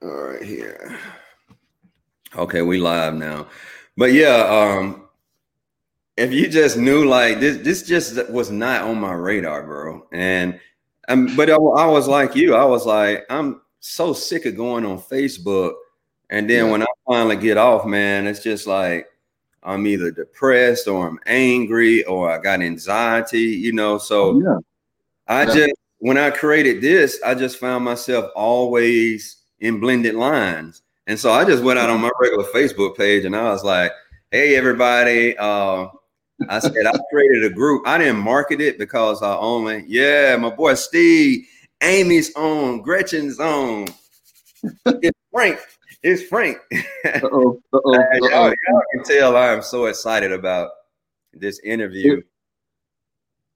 All right, here. Okay, we live now. But yeah, um, if you just knew like this, this just was not on my radar, bro. And um, but I, I was like you, I was like, I'm so sick of going on Facebook. And then yeah. when I finally get off, man, it's just like I'm either depressed or I'm angry or I got anxiety, you know. So yeah. I yeah. just when I created this, I just found myself always in blended lines. And so I just went out on my regular Facebook page and I was like, hey, everybody. Uh, I said, I created a group. I didn't market it because I only, yeah, my boy Steve, Amy's on, Gretchen's on. It's Frank. It's Frank. Uh-oh, uh-oh, uh-oh. y'all, y'all can tell I am so excited about this interview.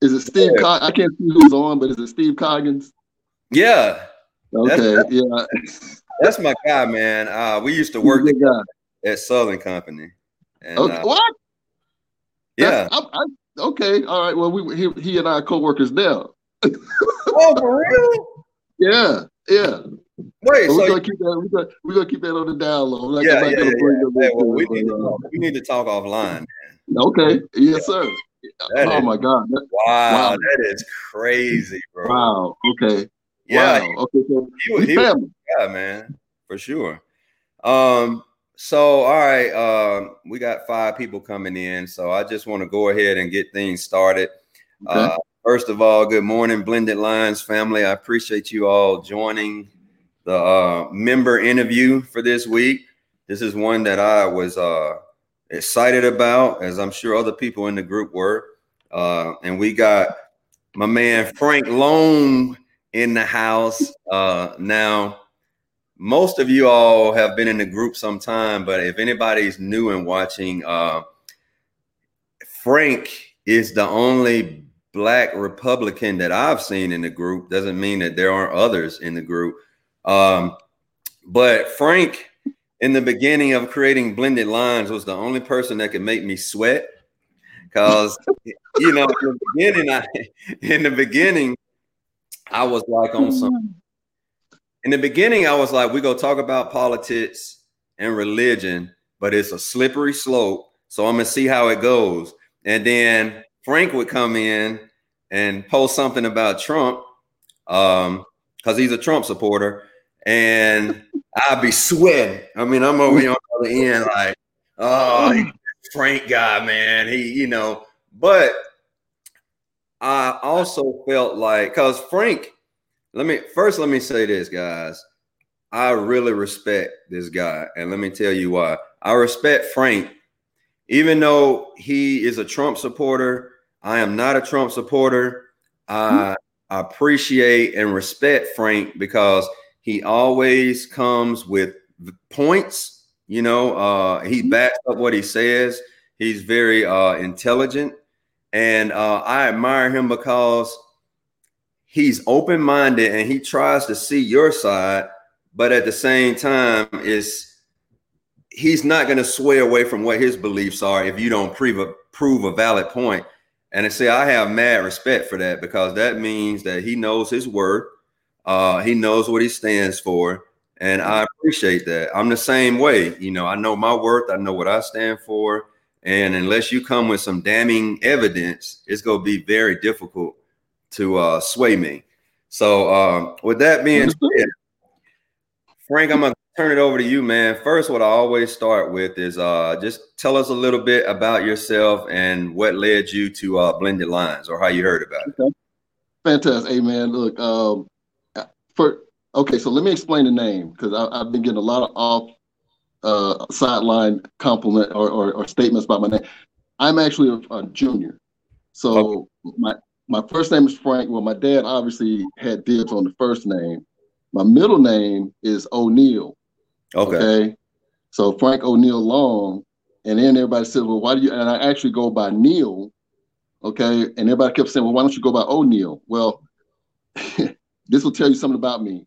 Is it Steve? Yeah. Cog- I can't see who's on, but is it Steve Coggins? Yeah, Okay, that's, yeah. That's my guy, man. Uh, we used to work at Southern Company. And, okay, uh, what? Yeah. I, I, okay. All right. Well, we he, he and I are co-workers now. oh, for real? Yeah. Yeah. Wait, so we're gonna keep that. We're gonna, we're gonna keep that on the down low. Like, yeah, yeah, yeah. Hey, well, we, need to talk, we need to talk offline. Man. Okay. Yes, sir. That oh is, my God. That, wow, wow, that is crazy, bro. Wow. Okay. Yeah. Wow. Okay. So he, he family. yeah, man, for sure. Um. So, all right, um, we got five people coming in. So, I just want to go ahead and get things started. Okay. Uh, first of all, good morning, Blended Lines family. I appreciate you all joining the uh, member interview for this week. This is one that I was uh, excited about, as I'm sure other people in the group were. Uh, and we got my man Frank Long in the house. Uh, now, most of you all have been in the group some time, but if anybody's new and watching, uh, Frank is the only black Republican that I've seen in the group. Doesn't mean that there aren't others in the group. Um, but Frank, in the beginning of creating blended lines, was the only person that could make me sweat. Cause you know, in the beginning, I in the beginning, I was like on some. Mm-hmm. In the beginning, I was like, we go talk about politics and religion, but it's a slippery slope. So I'm gonna see how it goes. And then Frank would come in and post something about Trump, um, because he's a Trump supporter, and I'd be sweating. I mean, I'm over here on the other end, like, oh, Frank guy, man. He, you know, but I also felt like because Frank, let me first let me say this, guys. I really respect this guy, and let me tell you why. I respect Frank, even though he is a Trump supporter. I am not a Trump supporter. I, I appreciate and respect Frank because he always comes with points. You know, uh, he mm-hmm. backs up what he says. He's very uh, intelligent and uh, I admire him because he's open minded and he tries to see your side, but at the same time, is he's not going to sway away from what his beliefs are if you don't prove a, prove a valid point. And I say I have mad respect for that because that means that he knows his worth, uh, he knows what he stands for, and I appreciate that. I'm the same way, you know. I know my worth, I know what I stand for, and unless you come with some damning evidence, it's going to be very difficult to uh, sway me. So, um, with that being said, Frank, I'm going to turn it over to you, man. First, what I always start with is uh, just tell us a little bit about yourself and what led you to uh, Blended Lines or how you heard about it. Okay. Fantastic. Hey, man, look, um, for okay, so let me explain the name because I've been getting a lot of off uh, sideline compliment or, or, or, statements about my name. I'm actually a, a junior. So okay. my my first name is Frank. Well, my dad obviously had dibs on the first name. My middle name is O'Neill. Okay. okay? So Frank O'Neill Long. And then everybody said, well, why do you? And I actually go by Neil. Okay. And everybody kept saying, well, why don't you go by O'Neill? Well, this will tell you something about me.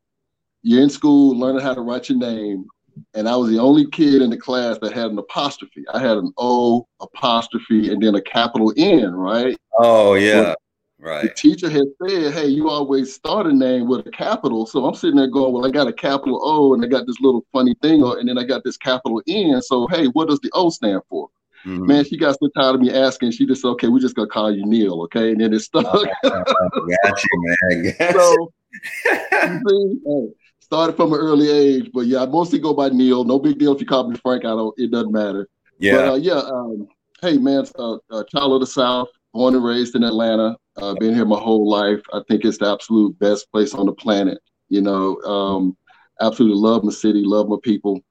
You're in school learning how to write your name and I was the only kid in the class that had an apostrophe. I had an O apostrophe and then a capital N, right? Oh yeah, Right. The teacher had said, "Hey, you always start a name with a capital." So I'm sitting there going, "Well, I got a capital O, and I got this little funny thing, and then I got this capital N. So hey, what does the O stand for?" Mm-hmm. Man, she got so tired of me asking. She just said, "Okay, we're just gonna call you Neil." Okay, and then it stuck. Oh, got you, man. So, you see, hey, started from an early age, but yeah, I mostly go by Neil. No big deal if you call me Frank. I don't. It doesn't matter. Yeah. But, uh, yeah. Um, hey, man, uh, uh, child of the South, born and raised in Atlanta. Uh, been here my whole life. I think it's the absolute best place on the planet. You know, um, absolutely love my city, love my people,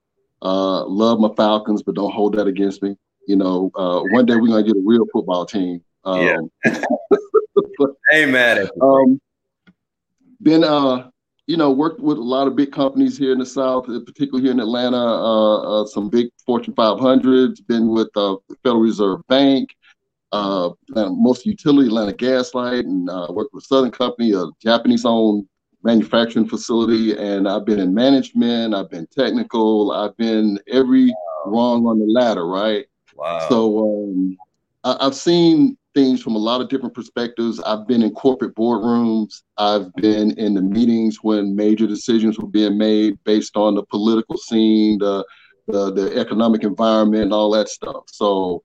uh, love my Falcons, but don't hold that against me. You know, uh, one day we're gonna get a real football team. Um, yeah. hey, man. Um, been uh, you know, worked with a lot of big companies here in the South, particularly here in Atlanta. Uh, uh, some big Fortune 500s. Been with uh, the Federal Reserve Bank uh, most utility, Atlanta Gas Light, and uh, worked with Southern Company, a Japanese-owned manufacturing facility. And I've been in management, I've been technical, I've been every wow. rung on the ladder, right? Wow. So um, I, I've seen things from a lot of different perspectives. I've been in corporate boardrooms. I've been in the meetings when major decisions were being made based on the political scene, the the, the economic environment, and all that stuff. So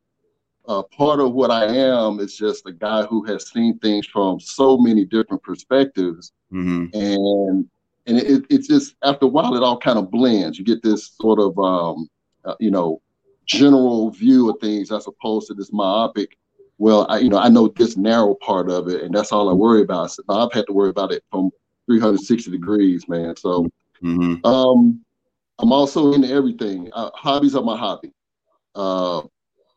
uh, part of what I am is just a guy who has seen things from so many different perspectives, mm-hmm. and and it, it's just after a while it all kind of blends. You get this sort of um, uh, you know general view of things as opposed to this myopic. Well, I you know I know this narrow part of it, and that's all I worry about. So I've had to worry about it from 360 degrees, man. So mm-hmm. um, I'm also into everything. Uh, hobbies are my hobby. Uh,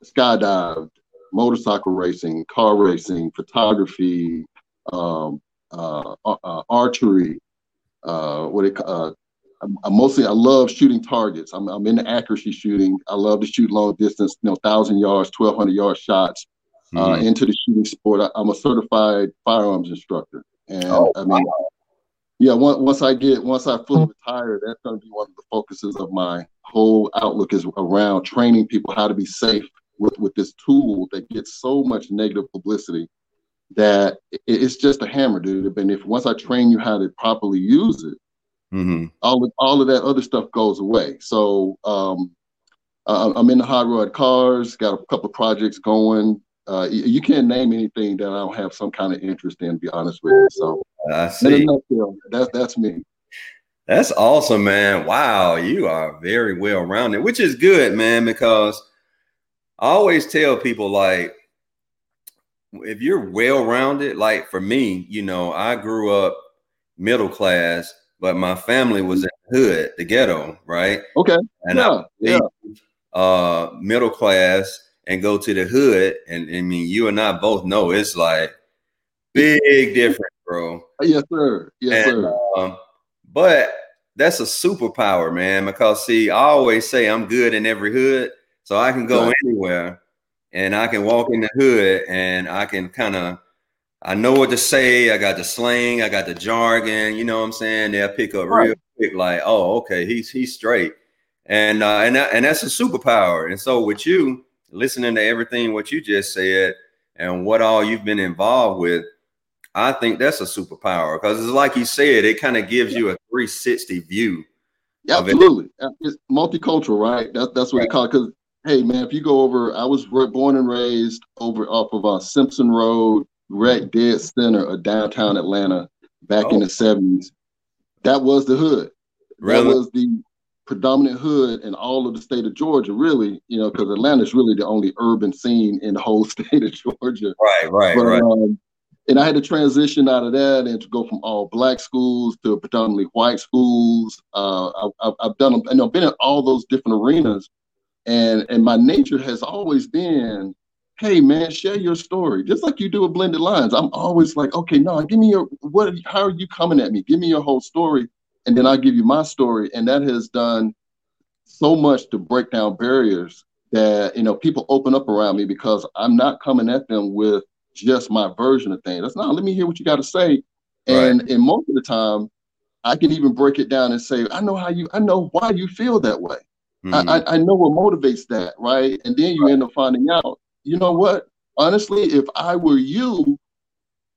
skydived, motorcycle racing, car racing, photography, um, uh, uh, archery. Uh, what it, uh, I, mostly I love shooting targets. I'm, I'm into accuracy shooting. I love to shoot long distance, you know, thousand yards, twelve hundred yard shots. Uh, mm-hmm. into the shooting sport. I, am a certified firearms instructor, and oh, I mean, wow. yeah. Once, once I get once I fully retire, that's going to be one of the focuses of my whole outlook is around training people how to be safe with with this tool that gets so much negative publicity that it's just a hammer, dude. And if once I train you how to properly use it, mm-hmm. all of all of that other stuff goes away. So um, I'm in the hot rod cars, got a couple of projects going. Uh, you can't name anything that I don't have some kind of interest in. To be honest with you, so I see. That's that's me. That's awesome, man. Wow, you are very well rounded, which is good, man, because I always tell people like if you're well rounded, like for me, you know, I grew up middle class, but my family was in the hood, the ghetto, right? Okay. And yeah, I yeah. uh middle class and go to the hood. And I mean, you and I both know it's like big difference, bro. Yes, sir. Yes, and, sir. Um, but that's a superpower, man. Because see, I always say I'm good in every hood so I can go right. anywhere and I can walk in the hood and I can kind of I know what to say. I got the slang, I got the jargon, you know what I'm saying? They'll pick up right. real quick, like, oh, okay, he's he's straight. And uh, and that, and that's a superpower. And so with you listening to everything what you just said and what all you've been involved with, I think that's a superpower because it's like you said, it kind of gives you a 360 view. Yeah, absolutely. It's multicultural, right? That's that's what right. they call it. Because hey man, if you go over, I was born and raised over off of uh, Simpson Road, right dead center of downtown Atlanta back oh. in the 70s. That was the hood. Really? That was the predominant hood in all of the state of Georgia, really, you know, because Atlanta is really the only urban scene in the whole state of Georgia. Right, right, but, right. Um, and I had to transition out of that and to go from all black schools to predominantly white schools. Uh, I, have done, and I've been in all those different arenas and and my nature has always been hey man share your story just like you do with blended lines i'm always like okay no give me your what how are you coming at me give me your whole story and then i'll give you my story and that has done so much to break down barriers that you know people open up around me because i'm not coming at them with just my version of things that's not let me hear what you got to say and right. and most of the time i can even break it down and say i know how you i know why you feel that way Mm-hmm. I, I know what motivates that, right? And then you end up finding out, you know what? Honestly, if I were you,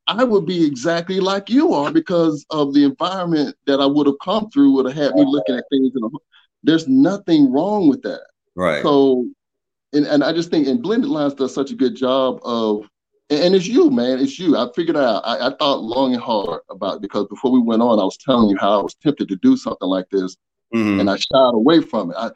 I would be exactly like you are because of the environment that I would have come through would have had me looking at things. A, there's nothing wrong with that. Right. So, and, and I just think, and Blended Lines does such a good job of, and it's you, man. It's you. I figured out. I, I thought long and hard about it because before we went on, I was telling you how I was tempted to do something like this, mm-hmm. and I shied away from it. I,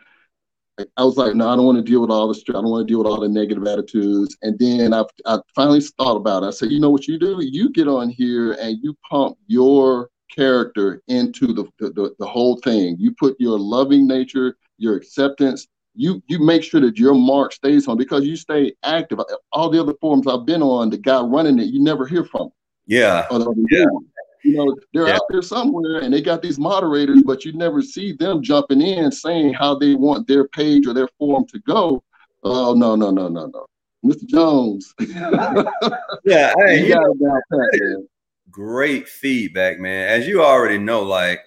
I was like, no, I don't want to deal with all the. I don't want to deal with all the negative attitudes. And then I, I finally thought about it. I said, you know what you do? You get on here and you pump your character into the, the, the whole thing. You put your loving nature, your acceptance, you you make sure that your mark stays on because you stay active. All the other forums I've been on, the guy running it, you never hear from. Yeah. yeah. You know, they're yeah. out there somewhere and they got these moderators, but you never see them jumping in saying how they want their page or their forum to go. Oh no, no, no, no, no. Mr. Jones. yeah, hey, you know, great feedback, man. As you already know, like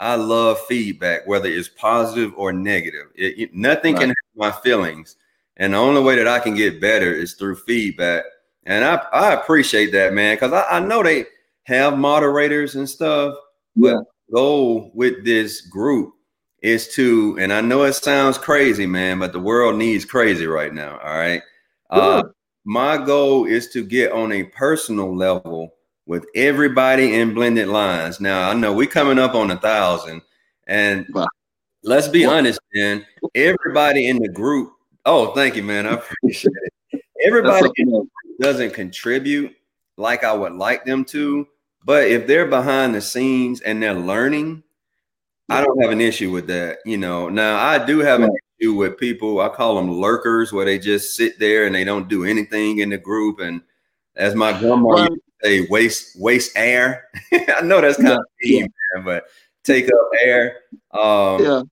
I love feedback, whether it's positive or negative. It, it, nothing right. can hurt my feelings, and the only way that I can get better is through feedback. And I, I appreciate that, man, because I, I know they have moderators and stuff. But yeah. goal with this group is to, and I know it sounds crazy, man, but the world needs crazy right now. All right. Yeah. Uh, my goal is to get on a personal level with everybody in blended lines. Now I know we coming up on a thousand, and wow. let's be honest, man. Everybody in the group. Oh, thank you, man. I appreciate it. Everybody doesn't contribute like I would like them to. But if they're behind the scenes and they're learning, I don't have an issue with that. You know, now I do have an issue with people, I call them lurkers, where they just sit there and they don't do anything in the group. And as my grandma to say, waste, waste air. I know that's kind yeah. of mean, man, but take up air. Um, yeah.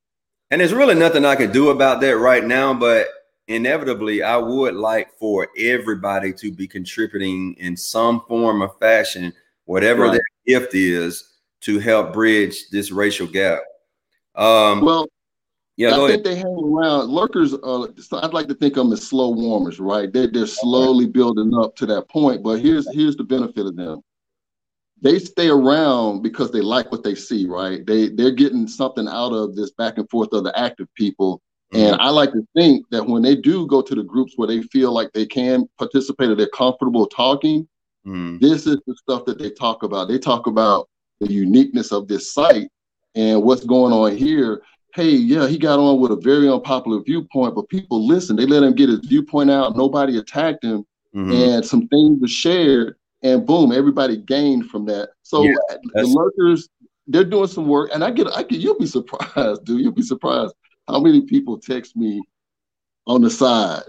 And there's really nothing I can do about that right now, but inevitably, I would like for everybody to be contributing in some form or fashion whatever right. their gift is to help bridge this racial gap. Um, well, yeah, I think they hang around. Lurkers, uh, I'd like to think of them as slow warmers, right? They're, they're slowly building up to that point. But here's here's the benefit of them. They stay around because they like what they see, right? They they're getting something out of this back and forth of the active people. Mm-hmm. And I like to think that when they do go to the groups where they feel like they can participate or they're comfortable talking, Mm. This is the stuff that they talk about. They talk about the uniqueness of this site and what's going on here. Hey, yeah, he got on with a very unpopular viewpoint, but people listen. They let him get his viewpoint out. Nobody attacked him, mm-hmm. and some things were shared, and boom, everybody gained from that. So yeah, the lurkers, they're doing some work, and I get, I get, you'll be surprised, dude. You'll be surprised how many people text me on the side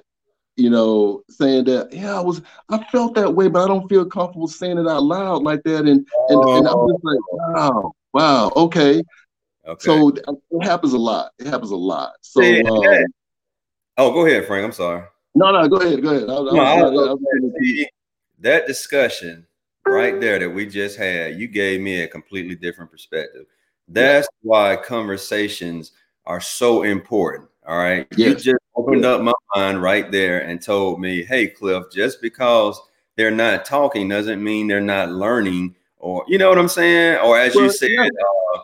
you know, saying that, yeah, I was, I felt that way, but I don't feel comfortable saying it out loud like that. And and, oh. and I was like, wow, wow, okay. okay. So it happens a lot. It happens a lot. So, yeah, um, oh, go ahead, Frank. I'm sorry. No, no, go ahead, go ahead. I, no, I, I, I, that discussion right there that we just had, you gave me a completely different perspective. That's yeah. why conversations are so important. All right. Yes. You just opened up my mind right there and told me, hey, Cliff, just because they're not talking doesn't mean they're not learning, or you know what I'm saying? Or as well, you said, yeah. uh,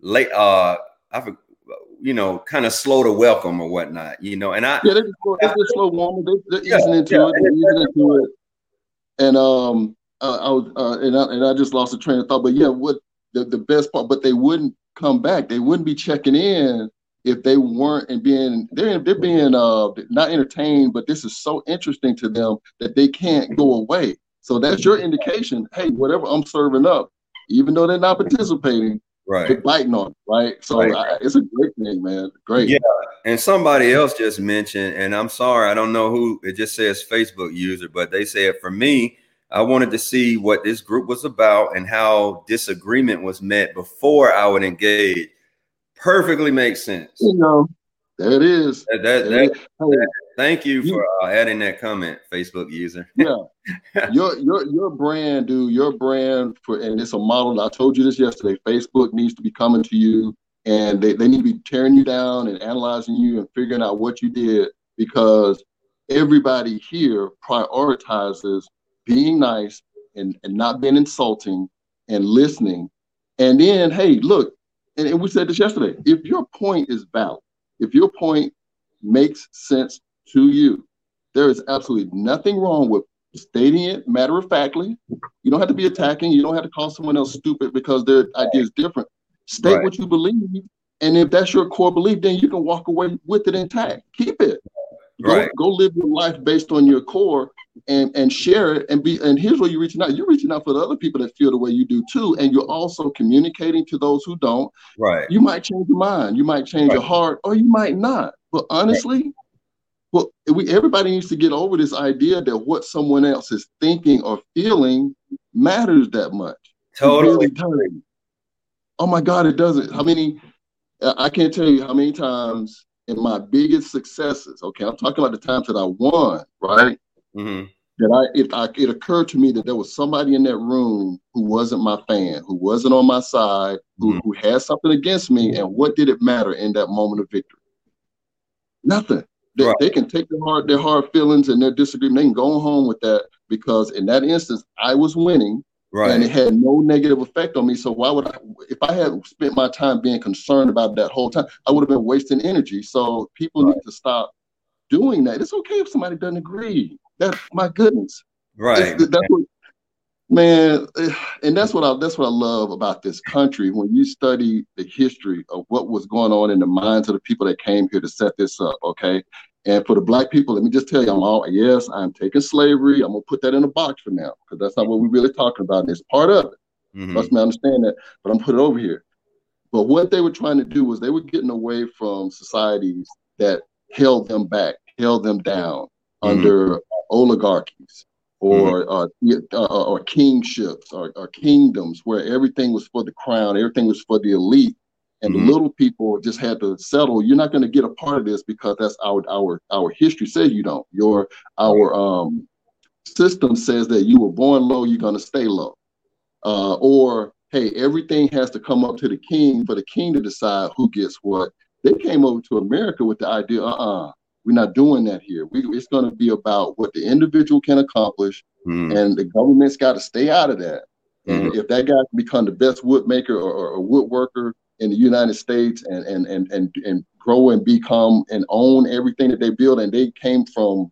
late, uh, I you know, kind of slow to welcome or whatnot, you know. And I, yeah, they're they're slow warming. They're, they're easing into yeah, it. They're easing into it. And um, uh, I was, uh, and I, and I just lost the train of thought. But yeah, what the, the best part? But they wouldn't come back. They wouldn't be checking in if they weren't and being they're they're being uh not entertained, but this is so interesting to them that they can't go away. So that's your indication. Hey, whatever I'm serving up, even though they're not participating, right, they're biting on it, right? So right. I, it's a great thing, man. Great. Yeah. And somebody else just mentioned, and I'm sorry, I don't know who. It just says Facebook user, but they said for me. I wanted to see what this group was about and how disagreement was met before I would engage perfectly makes sense. You know, there it is. That, that, that, that thank you for uh, adding that comment, Facebook user. yeah, your your your brand, dude. Your brand for and it's a model. I told you this yesterday. Facebook needs to be coming to you, and they, they need to be tearing you down and analyzing you and figuring out what you did because everybody here prioritizes being nice and, and not being insulting and listening. And then, hey, look, and, and we said this yesterday. If your point is valid, if your point makes sense to you, there is absolutely nothing wrong with stating it matter of factly. You don't have to be attacking. You don't have to call someone else stupid because their idea is different. State right. what you believe, and if that's your core belief, then you can walk away with it intact. Keep it. Go, right. go live your life based on your core and and share it and be and here's where you're reaching out. You're reaching out for the other people that feel the way you do too. And you're also communicating to those who don't. Right. You might change your mind, you might change right. your heart, or you might not. But honestly, right. well, we everybody needs to get over this idea that what someone else is thinking or feeling matters that much. Totally. Really oh my God, it doesn't. How many uh, I can't tell you how many times in my biggest successes, okay, I'm talking about the times that I won, right? Mm-hmm. That I it, I it occurred to me that there was somebody in that room who wasn't my fan, who wasn't on my side, who, mm-hmm. who had something against me, and what did it matter in that moment of victory? Nothing. They, right. they can take their hard their hard feelings and their disagreement. They can go home with that because in that instance, I was winning Right. And it had no negative effect on me. So why would I if I had spent my time being concerned about that whole time, I would have been wasting energy. So people right. need to stop doing that. It's okay if somebody doesn't agree. That my goodness. Right. That's, what man, and that's what I that's what I love about this country. When you study the history of what was going on in the minds of the people that came here to set this up, okay? And for the black people, let me just tell you, I'm all yes, I'm taking slavery. I'm gonna put that in a box for now because that's not what we're really talking about. It's part of it. Mm-hmm. Trust me, I understand that, but I'm put it over here. But what they were trying to do was they were getting away from societies that held them back, held them down mm-hmm. under oligarchies or mm-hmm. uh, uh, or kingships or, or kingdoms where everything was for the crown, everything was for the elite, and mm-hmm. the little people just had to settle. You're not going to get a part of this because that's our our our history says you don't. Your our um, system says that you were born low, you're going to stay low, uh, or hey, everything has to come up to the king for the king to decide who gets what. They came over to America with the idea, uh-uh, we're not doing that here. We, it's going to be about what the individual can accomplish, mm. and the government's got to stay out of that. Mm-hmm. And if that guy can become the best woodmaker or, or, or woodworker in the United States and and and and and grow and become and own everything that they build, and they came from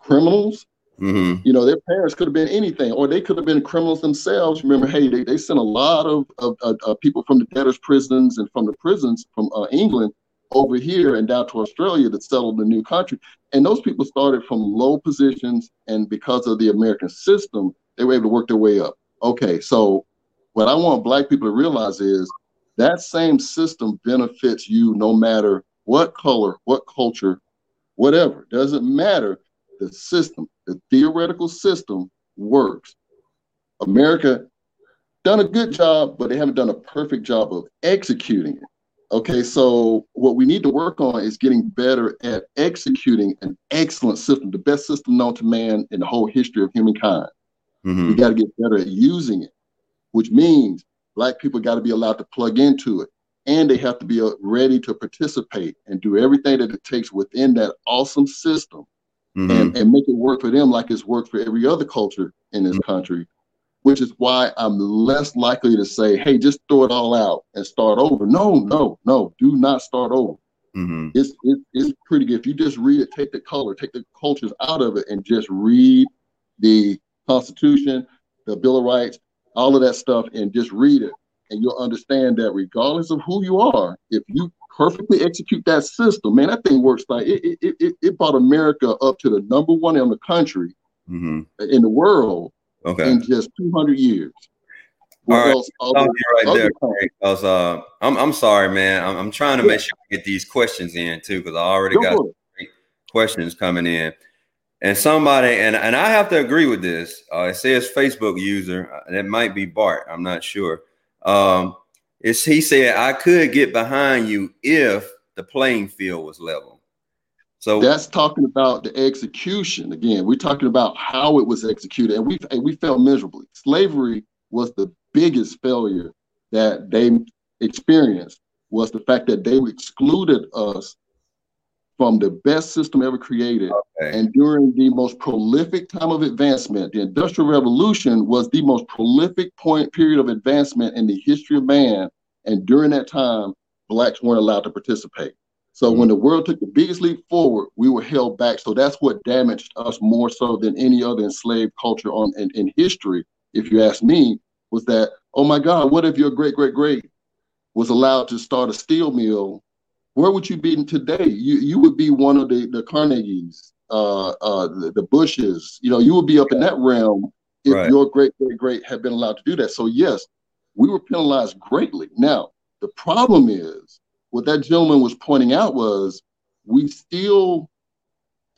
criminals. Mm-hmm. You know, their parents could have been anything, or they could have been criminals themselves. Remember, hey, they, they sent a lot of, of, of, of people from the debtors' prisons and from the prisons from uh, England over here and down to Australia to settle the new country. And those people started from low positions, and because of the American system, they were able to work their way up. Okay, so what I want Black people to realize is that same system benefits you no matter what color, what culture, whatever. Doesn't matter. The system, the theoretical system works. America done a good job, but they haven't done a perfect job of executing it. Okay, so what we need to work on is getting better at executing an excellent system, the best system known to man in the whole history of humankind. Mm-hmm. We got to get better at using it, which means Black people got to be allowed to plug into it. And they have to be uh, ready to participate and do everything that it takes within that awesome system mm-hmm. and, and make it work for them like it's worked for every other culture in this mm-hmm. country, which is why I'm less likely to say, hey, just throw it all out and start over. No, no, no, do not start over. Mm-hmm. It's, it, it's pretty good. If you just read it, take the color, take the cultures out of it, and just read the Constitution, the Bill of Rights, all of that stuff and just read it. And you'll understand that regardless of who you are, if you perfectly execute that system, man, that thing works like it, it, it, it brought America up to the number one in the country, mm-hmm. in the world, okay. in just 200 years. All right, else, other, right there, because uh, I'm I'm sorry, man. I'm, I'm trying to yeah. make sure I get these questions in too, because I already Go got questions coming in. And somebody, and, and I have to agree with this. Uh, it says Facebook user. That uh, might be Bart. I'm not sure. Um, it's he said I could get behind you if the playing field was level. So that's talking about the execution. Again, we're talking about how it was executed, and we and we failed miserably. Slavery was the biggest failure that they experienced. Was the fact that they excluded us from the best system ever created. Okay. And during the most prolific time of advancement, the Industrial Revolution was the most prolific point period of advancement in the history of man. And during that time, blacks weren't allowed to participate. So mm-hmm. when the world took the biggest leap forward, we were held back. So that's what damaged us more so than any other enslaved culture on in, in history, if you ask me, was that, oh my God, what if your great great great was allowed to start a steel mill where would you be today? You you would be one of the the Carnegies, uh, uh, the, the Bushes. You know, you would be up in that realm if right. your great great great had been allowed to do that. So yes, we were penalized greatly. Now the problem is what that gentleman was pointing out was we still,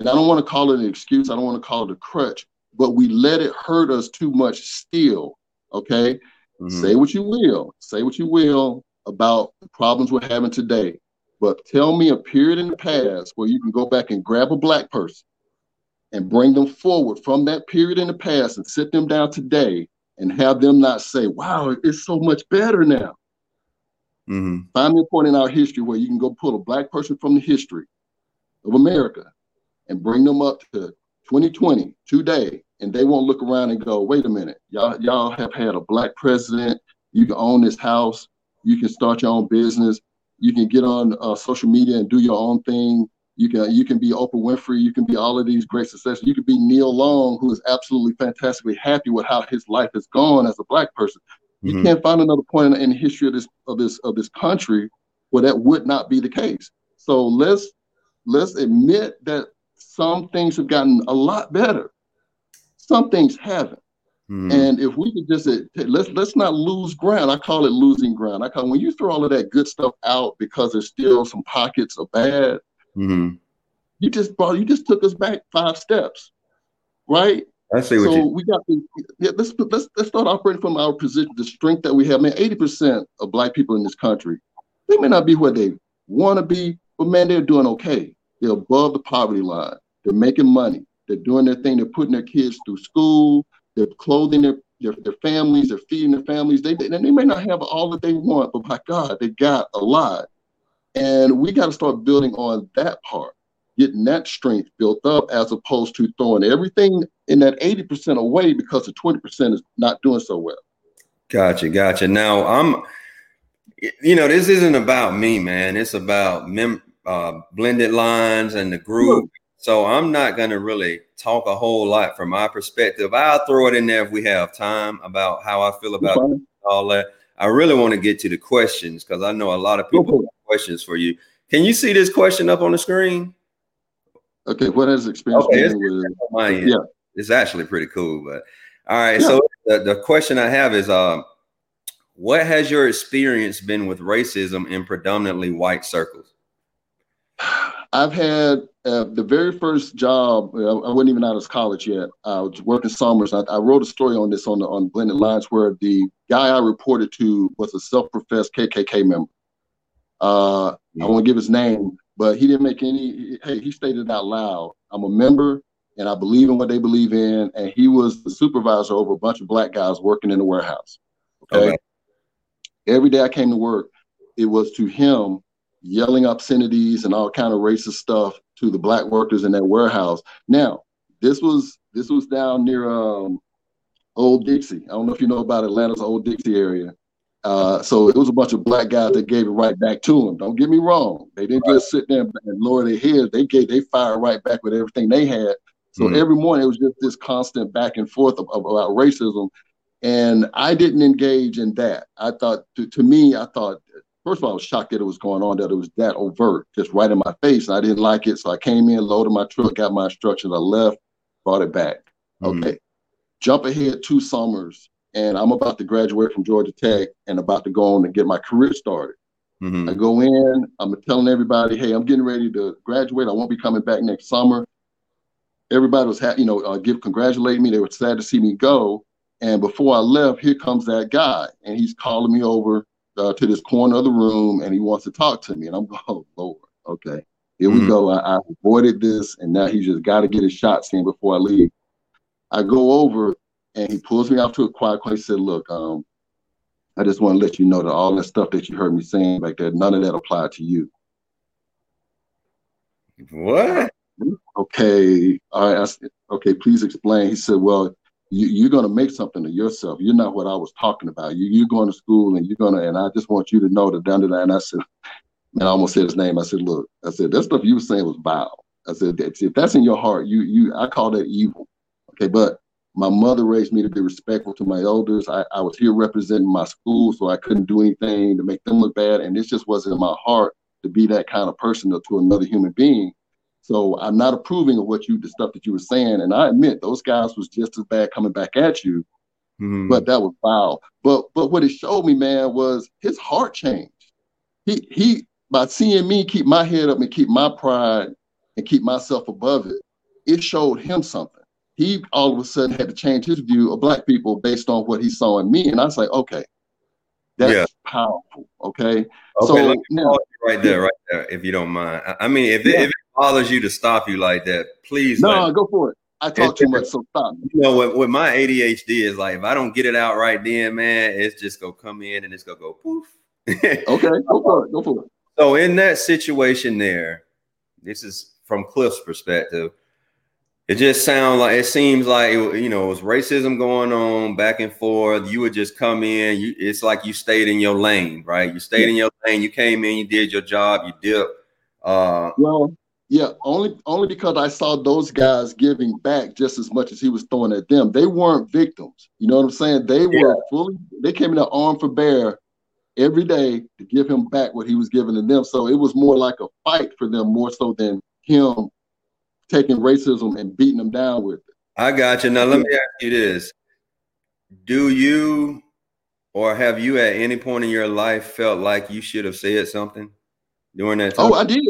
and I don't want to call it an excuse. I don't want to call it a crutch, but we let it hurt us too much still. Okay, mm-hmm. say what you will, say what you will about the problems we're having today. But tell me a period in the past where you can go back and grab a black person and bring them forward from that period in the past and sit them down today and have them not say, wow, it's so much better now. Mm-hmm. Find me a point in our history where you can go pull a black person from the history of America and bring them up to 2020 today, and they won't look around and go, wait a minute, y'all, y'all have had a black president. You can own this house. You can start your own business. You can get on uh, social media and do your own thing. You can you can be Oprah Winfrey. You can be all of these great successes. You can be Neil Long, who is absolutely fantastically happy with how his life has gone as a black person. You mm-hmm. can't find another point in the history of this of this of this country where that would not be the case. So let's let's admit that some things have gotten a lot better. Some things haven't. Mm. And if we could just uh, let's let's not lose ground. I call it losing ground. I call when you throw all of that good stuff out because there's still some pockets of bad. Mm-hmm. You just brought you just took us back five steps, right? I see what so you. we got to yeah, let's let's let's start operating from our position, the strength that we have. Man, eighty percent of black people in this country, they may not be where they want to be, but man, they're doing okay. They're above the poverty line. They're making money. They're doing their thing. They're putting their kids through school. They're clothing their, their, their families, they're feeding their families. They, they, they may not have all that they want, but by God, they got a lot. And we got to start building on that part, getting that strength built up as opposed to throwing everything in that 80% away because the 20% is not doing so well. Gotcha, gotcha. Now I'm, you know, this isn't about me, man. It's about mem- uh, blended lines and the group so I'm not going to really talk a whole lot from my perspective. I'll throw it in there if we have time about how I feel about all that. I really want to get to the questions because I know a lot of people have questions for you. Can you see this question up on the screen? Okay, what has experience okay, it's, with? Yeah, it's actually pretty cool. But all right, yeah. so the, the question I have is, uh, what has your experience been with racism in predominantly white circles? I've had uh, the very first job. I wasn't even out of college yet. I was working summers. I, I, wrote a story on this on the on Blended Lines where the guy I reported to was a self-professed KKK member. Uh, I won't give his name, but he didn't make any. Hey, he stated out loud, "I'm a member, and I believe in what they believe in." And he was the supervisor over a bunch of black guys working in the warehouse. Okay. okay. Every day I came to work, it was to him yelling obscenities and all kind of racist stuff to the black workers in that warehouse. Now, this was this was down near um, Old Dixie. I don't know if you know about Atlanta's Old Dixie area. Uh, so it was a bunch of black guys that gave it right back to him. Don't get me wrong; they didn't just sit there and lower their heads. They gave they fired right back with everything they had. So mm-hmm. every morning it was just this constant back and forth of, of, about racism, and I didn't engage in that. I thought to, to me, I thought First of all, I was shocked that it was going on, that it was that overt, just right in my face. And I didn't like it. So I came in, loaded my truck, got my instructions, I left, brought it back. Mm-hmm. Okay. Jump ahead two summers, and I'm about to graduate from Georgia Tech and about to go on and get my career started. Mm-hmm. I go in, I'm telling everybody, hey, I'm getting ready to graduate. I won't be coming back next summer. Everybody was happy, you know, uh, give congratulate me. They were sad to see me go. And before I left, here comes that guy, and he's calling me over uh, to this corner of the room and he wants to talk to me. And I'm going, oh, Lord, okay, here mm-hmm. we go. I, I, avoided this and now he just got to get his shots in before I leave. I go over and he pulls me out to a quiet place. He said, look, um, I just want to let you know that all that stuff that you heard me saying back there, none of that applied to you. What? Okay, all right. I said, okay, please explain. He said, well, you, are going to make something of yourself. You're not what I was talking about. You, you're going to school and you're going to, and I just want you to know that down the line, I said, man, I almost said his name. I said, look, I said, that stuff you were saying was vile. I said, if that's in your heart, you, you, I call that evil. Okay, but my mother raised me to be respectful to my elders. I, I was here representing my school, so I couldn't do anything to make them look bad. And this just wasn't in my heart to be that kind of person to another human being. So I'm not approving of what you the stuff that you were saying. And I admit those guys was just as bad coming back at you. Mm-hmm. But that was foul. But but what it showed me, man, was his heart changed. He he by seeing me keep my head up and keep my pride and keep myself above it, it showed him something. He all of a sudden had to change his view of black people based on what he saw in me. And I was like, okay, that's yeah. powerful. Okay. Okay, so now, right there, right there, if you don't mind. I mean, if, yeah. it, if it bothers you to stop you like that, please. No, like, go for it. I talk too much, so stop. You know, with, with, my ADHD is like, if I don't get it out right then, man, it's just gonna come in and it's gonna go poof. okay, go for it. Go for it. So in that situation there, this is from Cliff's perspective. It just sounds like it seems like you know it was racism going on back and forth. You would just come in. You, it's like you stayed in your lane, right? You stayed in your lane. You came in. You did your job. You dipped. Uh, well, yeah, only only because I saw those guys giving back just as much as he was throwing at them. They weren't victims. You know what I'm saying? They yeah. were fully. They came in there arm for bear every day to give him back what he was giving to them. So it was more like a fight for them, more so than him taking racism and beating them down with it. I got you. Now let me ask you this: Do you or have you at any point in your life felt like you should have said something during that oh, time? Oh, I did.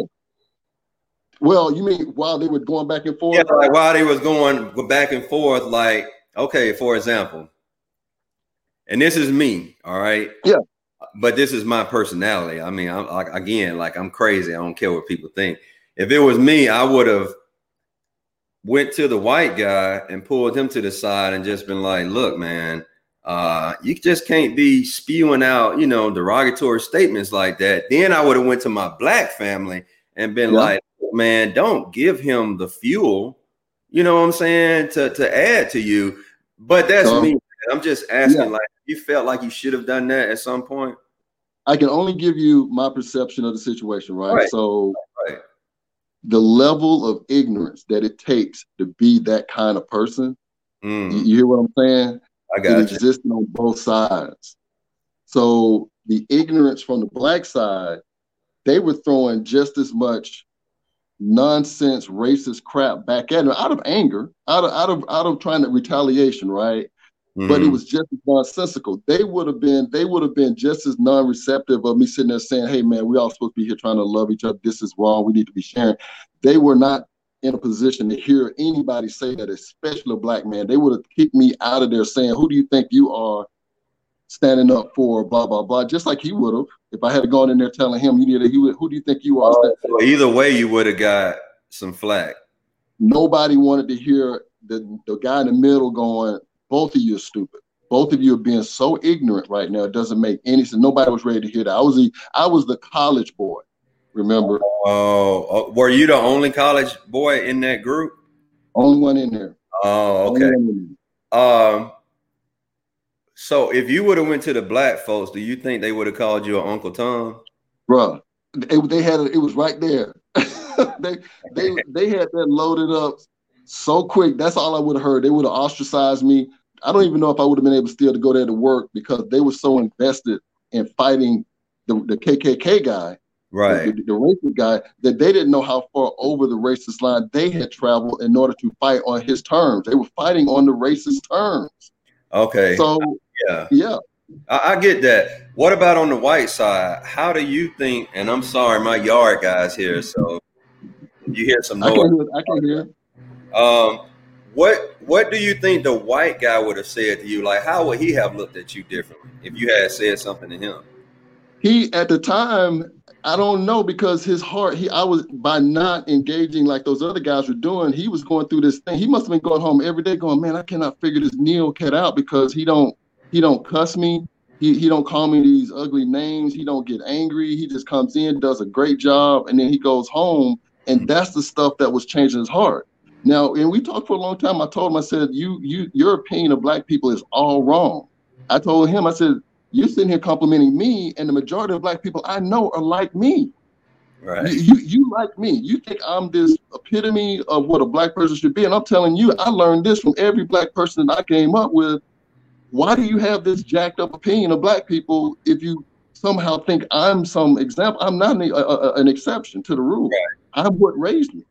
Well, you mean while they were going back and forth? Yeah, like while they was going back and forth, like okay, for example, and this is me, all right. Yeah. But this is my personality. I mean, I'm like again, like I'm crazy. I don't care what people think. If it was me, I would have went to the white guy and pulled him to the side and just been like, "Look, man, uh, you just can't be spewing out, you know, derogatory statements like that." Then I would have went to my black family and been yeah. like, "Man, don't give him the fuel." You know what I'm saying? To to add to you, but that's me. I'm just asking, yeah. like, you felt like you should have done that at some point. I can only give you my perception of the situation, right? right. So, the level of ignorance that it takes to be that kind of person. Mm. You, you, hear what I'm saying? I got it. Exists on both sides. So the ignorance from the black side, they were throwing just as much nonsense, racist crap back at him out of anger, out of out of out of trying to retaliation, right? Mm-hmm. but it mm-hmm. was just nonsensical. They would have been they would have been just as non-receptive of me sitting there saying, "Hey, man, we all supposed to be here trying to love each other. This is wrong. We need to be sharing." They were not in a position to hear anybody say that, especially a black man. They would have kicked me out of there saying, "Who do you think you are?" standing up for blah blah blah, just like he would have if I had gone in there telling him, "You need to, he would, who do you think you are?" Uh, either way, you would have got some flack. Nobody wanted to hear the the guy in the middle going, both of you are stupid. Both of you are being so ignorant right now. It doesn't make any sense. Nobody was ready to hear that. I was the I was the college boy. Remember? Oh, oh were you the only college boy in that group? Only one in there. Oh, okay. Um. So if you would have went to the black folks, do you think they would have called you an Uncle Tom? Bruh, they, they had it. It was right there. they they they had that loaded up so quick. That's all I would have heard. They would have ostracized me. I don't even know if I would have been able still to go there to work because they were so invested in fighting the, the KKK guy, right, the, the, racist guy, that they didn't know how far over the racist line they had traveled in order to fight on his terms. They were fighting on the racist terms. Okay. So yeah, yeah. I, I get that. What about on the white side? How do you think? And I'm sorry, my yard guys here, so you hear some noise. I can hear. I can hear. Um, what what do you think the white guy would have said to you? Like, how would he have looked at you differently if you had said something to him? He at the time, I don't know because his heart. He I was by not engaging like those other guys were doing. He was going through this thing. He must have been going home every day, going, "Man, I cannot figure this Neil cat out because he don't he don't cuss me. He, he don't call me these ugly names. He don't get angry. He just comes in, does a great job, and then he goes home and that's the stuff that was changing his heart. Now, and we talked for a long time. I told him, I said, "You, you, your opinion of black people is all wrong." I told him, I said, "You're sitting here complimenting me, and the majority of black people I know are like me. Right? You, you, you like me. You think I'm this epitome of what a black person should be, and I'm telling you, I learned this from every black person that I came up with. Why do you have this jacked up opinion of black people if you somehow think I'm some example? I'm not an, a, a, an exception to the rule. Right. I'm what raised me."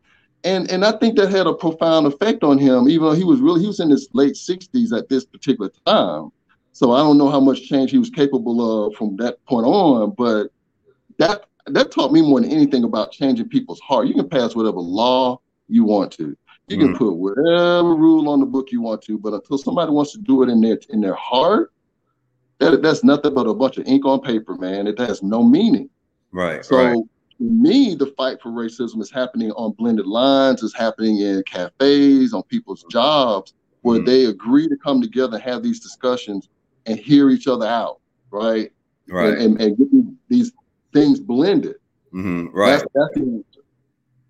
And and I think that had a profound effect on him, even though he was really he was in his late 60s at this particular time. So I don't know how much change he was capable of from that point on, but that that taught me more than anything about changing people's heart. You can pass whatever law you want to. You can mm. put whatever rule on the book you want to, but until somebody wants to do it in their in their heart, that that's nothing but a bunch of ink on paper, man. It has no meaning. Right. So right me, the fight for racism is happening on blended lines, is happening in cafes, on people's jobs, where mm-hmm. they agree to come together and have these discussions and hear each other out, right? Right. And, and, and get these things blended. Mm-hmm. Right. That's, that's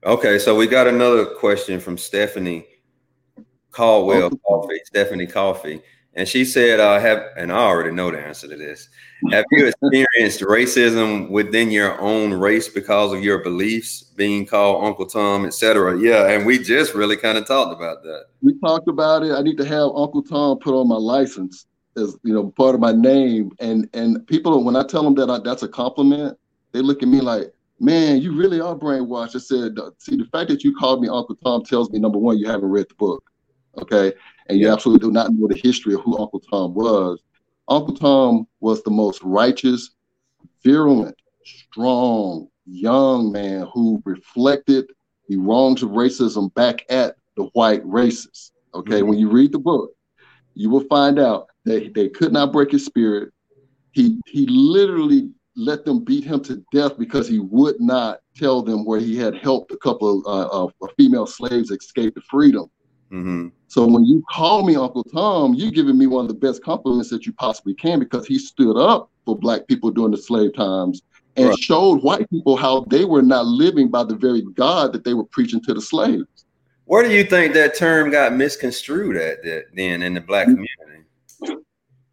okay, so we got another question from Stephanie Caldwell Coffee. Stephanie Coffee. And she said, uh, have, and I already know the answer to this. Have you experienced racism within your own race because of your beliefs, being called Uncle Tom, etc.? Yeah, and we just really kind of talked about that. We talked about it. I need to have Uncle Tom put on my license as you know part of my name. And and people, when I tell them that I, that's a compliment, they look at me like, "Man, you really are brainwashed." I said, "See, the fact that you called me Uncle Tom tells me number one, you haven't read the book, okay." And you absolutely do not know the history of who Uncle Tom was. Uncle Tom was the most righteous, virulent, strong, young man who reflected the wrongs of racism back at the white races. Okay, mm-hmm. when you read the book, you will find out that they could not break his spirit. He he literally let them beat him to death because he would not tell them where he had helped a couple of, uh, of female slaves escape to freedom. Mm-hmm. So when you call me Uncle Tom, you're giving me one of the best compliments that you possibly can because he stood up for black people during the slave times and right. showed white people how they were not living by the very God that they were preaching to the slaves. Where do you think that term got misconstrued at that then in the black mm-hmm. community?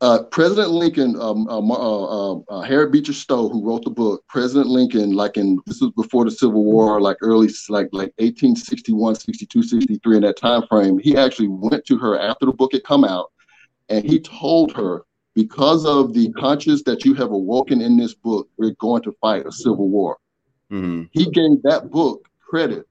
Uh, President Lincoln, um, uh, uh, uh, Harriet Beecher Stowe, who wrote the book, President Lincoln, like in this was before the Civil War, like early, like like 1861, 62, 63, in that time frame. He actually went to her after the book had come out, and he told her, because of the conscience that you have awoken in this book, we're going to fight a civil war. Mm-hmm. He gave that book credit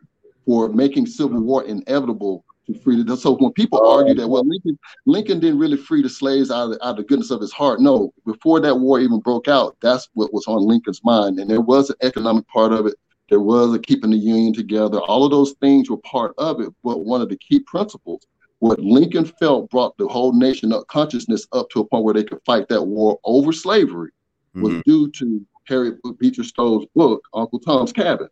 for making civil war inevitable to free the so when people oh. argue that well Lincoln Lincoln didn't really free the slaves out of, out of the goodness of his heart. No before that war even broke out that's what was on Lincoln's mind. And there was an economic part of it. There was a keeping the union together. All of those things were part of it. But one of the key principles what Lincoln felt brought the whole nation up consciousness up to a point where they could fight that war over slavery was mm-hmm. due to Harriet Beecher Stowe's book Uncle Tom's Cabin.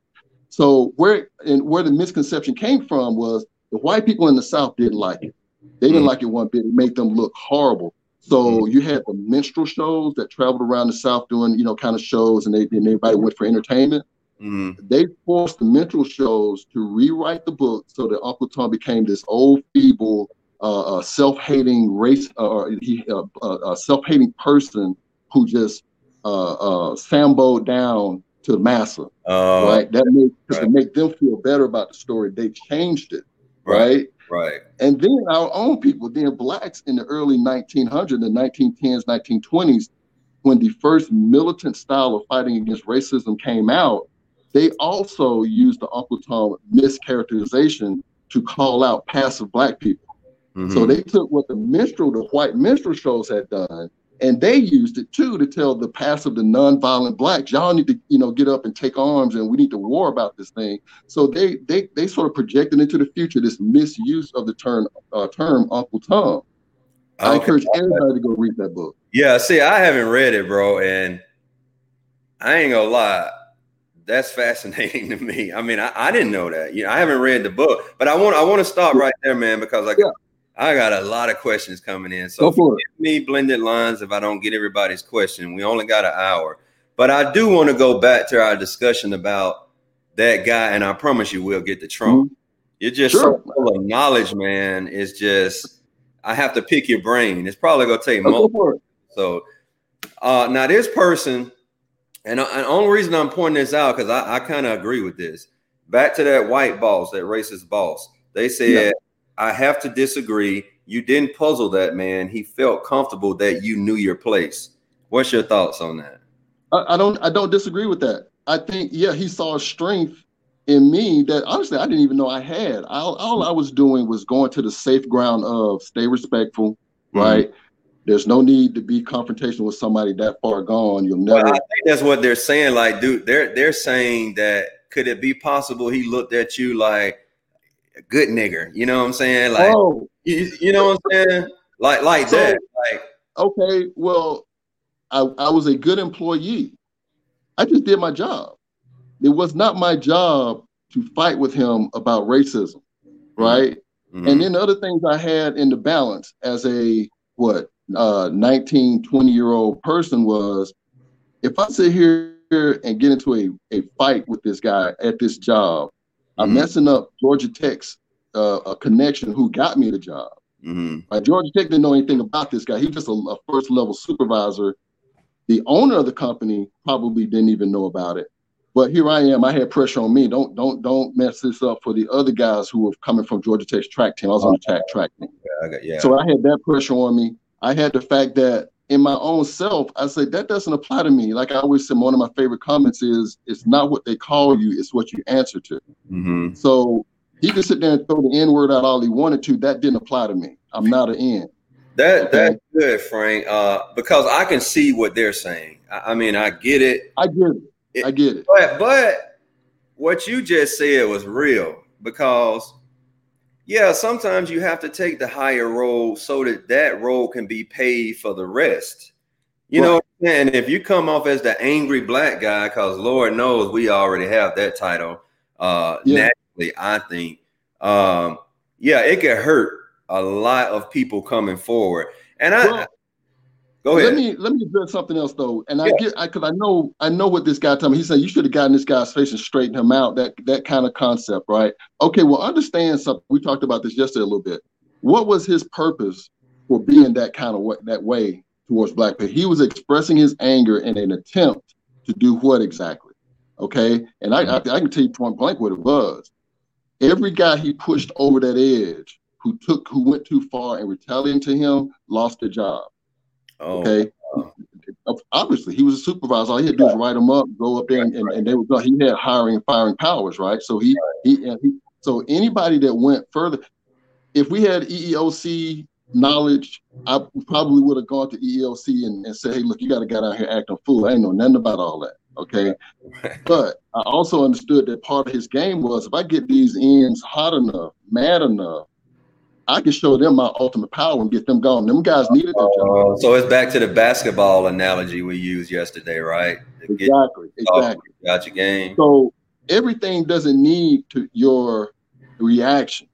So where and where the misconception came from was the white people in the South didn't like it. They didn't mm. like it one bit. It made them look horrible. So mm. you had the minstrel shows that traveled around the South doing, you know, kind of shows, and they and everybody went for entertainment. Mm. They forced the minstrel shows to rewrite the book so that Uncle Tom became this old, feeble, uh, uh, self-hating race, uh, or he, uh, uh, self-hating person who just uh, samboed down to the massa. right? That made right. to make them feel better about the story. They changed it right? Right. And then our own people, then blacks in the early 1900s, the 1910s, 1920s, when the first militant style of fighting against racism came out, they also used the Uncle Tom mischaracterization to call out passive black people. Mm-hmm. So they took what the minstrel, the white minstrel shows had done, and they used it too to tell the passive, the nonviolent blacks, y'all need to, you know, get up and take arms, and we need to war about this thing. So they they they sort of projected into the future this misuse of the term uh, term Uncle Tom. Okay. I encourage everybody to go read that book. Yeah, see, I haven't read it, bro, and I ain't gonna lie. That's fascinating to me. I mean, I, I didn't know that. You know, I haven't read the book, but I want I want to stop right there, man, because like yeah. I got a lot of questions coming in. So for me blended lines if I don't get everybody's question. We only got an hour. But I do want to go back to our discussion about that guy, and I promise you, we'll get to Trump. Mm-hmm. You're just sure. so full of knowledge, man. It's just I have to pick your brain. It's probably gonna take more. So uh, now this person, and the only reason I'm pointing this out because I, I kind of agree with this. Back to that white boss, that racist boss. They said yeah. I have to disagree. You didn't puzzle that man. He felt comfortable that you knew your place. What's your thoughts on that? I, I don't. I don't disagree with that. I think yeah, he saw strength in me that honestly I didn't even know I had. All, all I was doing was going to the safe ground of stay respectful, mm-hmm. right? There's no need to be confrontational with somebody that far gone. You'll never. Well, I think that's what they're saying. Like, dude, they're they're saying that could it be possible he looked at you like a good nigger? You know what I'm saying? Like, oh. you, you know what I'm saying? Like, like so, that. Like, okay, well, I, I was a good employee. I just did my job. It was not my job to fight with him about racism, right? Mm-hmm. And then the other things I had in the balance as a what uh 19, 20 year old person was if I sit here and get into a, a fight with this guy at this job, mm-hmm. I'm messing up Georgia Tech's uh, a connection who got me the job. Mm-hmm. Georgia Tech didn't know anything about this guy. He was just a, a first level supervisor. The owner of the company probably didn't even know about it. But here I am. I had pressure on me. Don't don't don't mess this up for the other guys who were coming from Georgia Tech's track team. I was on the track track team. Yeah, got, yeah. So I had that pressure on me. I had the fact that in my own self, I said that doesn't apply to me. Like I always say, one of my favorite comments is, "It's not what they call you; it's what you answer to." Mm-hmm. So he could sit there and throw the N word out all he wanted to. That didn't apply to me. I'm not an N. That okay? that's good, Frank. Uh, because I can see what they're saying. I, I mean, I get it. I get it. it. I get it. But but what you just said was real because yeah, sometimes you have to take the higher role so that that role can be paid for the rest. You right. know, and if you come off as the angry black guy, because Lord knows we already have that title, uh, yeah. naturally, I think, um, yeah, it could hurt a lot of people coming forward. And I, well, Go ahead. Let me let me address something else though, and I get because I, I, know I know what this guy told me. He said you should have gotten this guy's face and straightened him out. That that kind of concept, right? Okay, well, understand something. We talked about this yesterday a little bit. What was his purpose for being that kind of way, that way towards black people? He was expressing his anger in an attempt to do what exactly? Okay, and I, mm-hmm. I, I can tell you point blank what it was. Every guy he pushed over that edge, who took who went too far and retaliating to him, lost their job. Oh, okay. Obviously, he was a supervisor. All he had to do was write them up, go up there, and, and, and they were he had hiring and firing powers, right? So he, he, he so anybody that went further, if we had EEOC knowledge, I probably would have gone to EEOC and, and said, "Hey, look, you got to guy out here acting fool. I ain't know nothing about all that." Okay, but I also understood that part of his game was if I get these ends hot enough, mad enough, I can show them my ultimate power and get them gone. Them guys needed that job. Uh, so it's back to the basketball analogy we used yesterday, right? Exactly. Exactly. Got your game. So everything doesn't need to your reaction.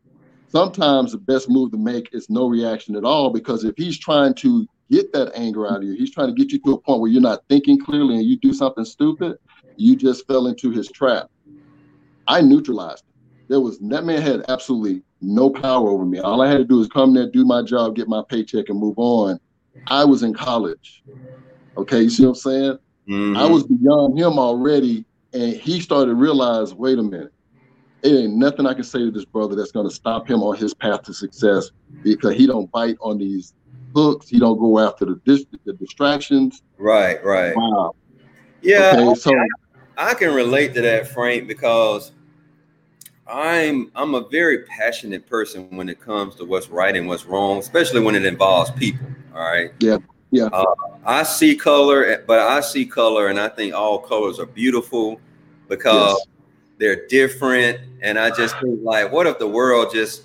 Sometimes the best move to make is no reaction at all because if he's trying to get that anger out of you, he's trying to get you to a point where you're not thinking clearly and you do something stupid, you just fell into his trap. I neutralized him. There was that man had absolutely no power over me. All I had to do was come there, do my job, get my paycheck, and move on. I was in college. Okay, you see what I'm saying? Mm-hmm. I was beyond him already, and he started to realize, wait a minute, it ain't nothing I can say to this brother that's going to stop him on his path to success because he don't bite on these hooks. He don't go after the dis- the distractions. Right, right. Wow. Yeah, okay, so I can relate to that, Frank, because I'm I'm a very passionate person when it comes to what's right and what's wrong, especially when it involves people. All right. Yeah. Yeah. Uh, I see color, but I see color, and I think all colors are beautiful because yes. they're different. And I just think like, what if the world just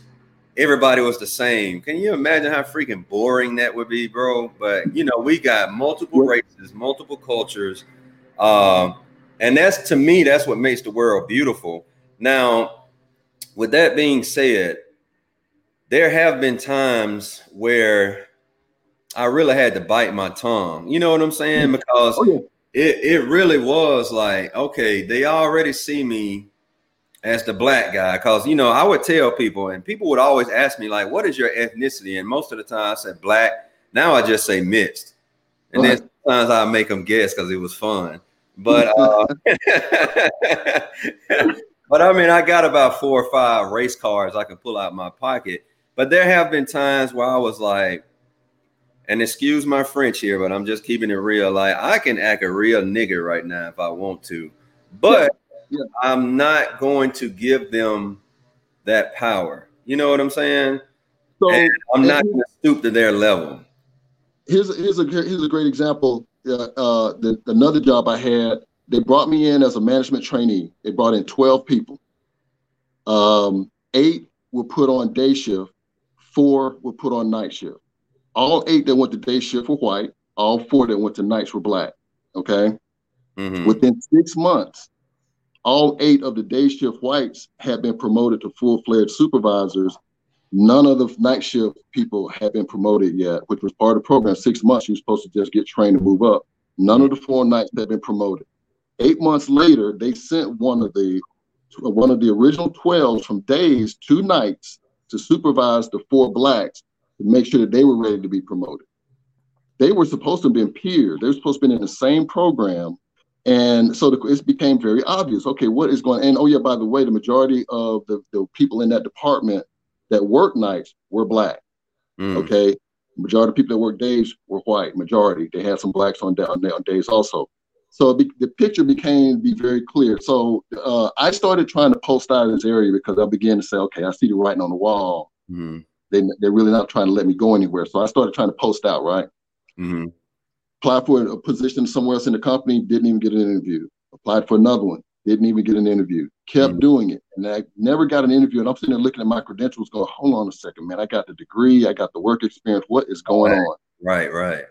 everybody was the same? Can you imagine how freaking boring that would be, bro? But you know, we got multiple races, multiple cultures, um, and that's to me, that's what makes the world beautiful. Now, with that being said, there have been times where I really had to bite my tongue. You know what I'm saying? Mm. Because oh, yeah. it, it really was like, okay, they already see me as the black guy because you know I would tell people, and people would always ask me like, "What is your ethnicity?" And most of the time I said black. Now I just say mixed, and right. then sometimes I make them guess because it was fun. But uh, but I mean, I got about four or five race cars I can pull out my pocket. But there have been times where I was like, and excuse my French here, but I'm just keeping it real. Like I can act a real nigger right now if I want to, but yeah. I'm not going to give them that power. You know what I'm saying? So and I'm not going to stoop to their level. Here's here's a here's a great example. Uh, uh, the, another job I had, they brought me in as a management trainee. They brought in 12 people. Um, eight were put on day shift, four were put on night shift all eight that went to day shift were white. All four that went to nights were black. Okay. Mm-hmm. Within six months, all eight of the day shift whites had been promoted to full fledged supervisors. None of the night shift people had been promoted yet, which was part of the program. Six months, you were supposed to just get trained to move up. None of the four nights had been promoted. Eight months later, they sent one of the one of the original 12s from days to nights to supervise the four blacks to make sure that they were ready to be promoted. They were supposed to have been peers. They were supposed to be in the same program. And so the, it became very obvious. Okay, what is going and oh yeah, by the way, the majority of the, the people in that department that work nights were black. Mm. Okay. Majority of people that work days were white. Majority. They had some blacks on, on, on days also. So be, the picture became be very clear. So uh, I started trying to post out of this area because I began to say, okay, I see the writing on the wall. Mm they they're really not trying to let me go anywhere. So I started trying to post out, right? Mm-hmm. Applied for a position somewhere else in the company, didn't even get an interview. Applied for another one, didn't even get an interview. Kept mm-hmm. doing it, and I never got an interview. And I'm sitting there looking at my credentials, going, "Hold on a second, man. I got the degree, I got the work experience. What is going right. on?" Right, right.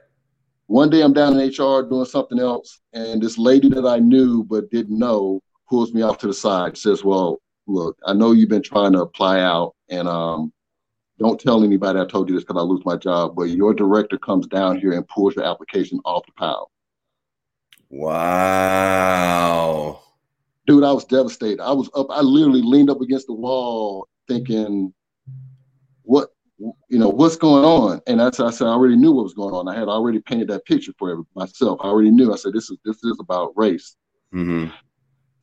One day I'm down in HR doing something else, and this lady that I knew but didn't know pulls me off to the side, says, "Well, look, I know you've been trying to apply out, and um, don't tell anybody I told you this because I lose my job, but your director comes down here and pulls your application off the pile. Wow. Dude, I was devastated. I was up, I literally leaned up against the wall thinking, you know, what's going on? And that's, I said, I already knew what was going on. I had already painted that picture for myself. I already knew. I said, this is, this is about race. Mm-hmm.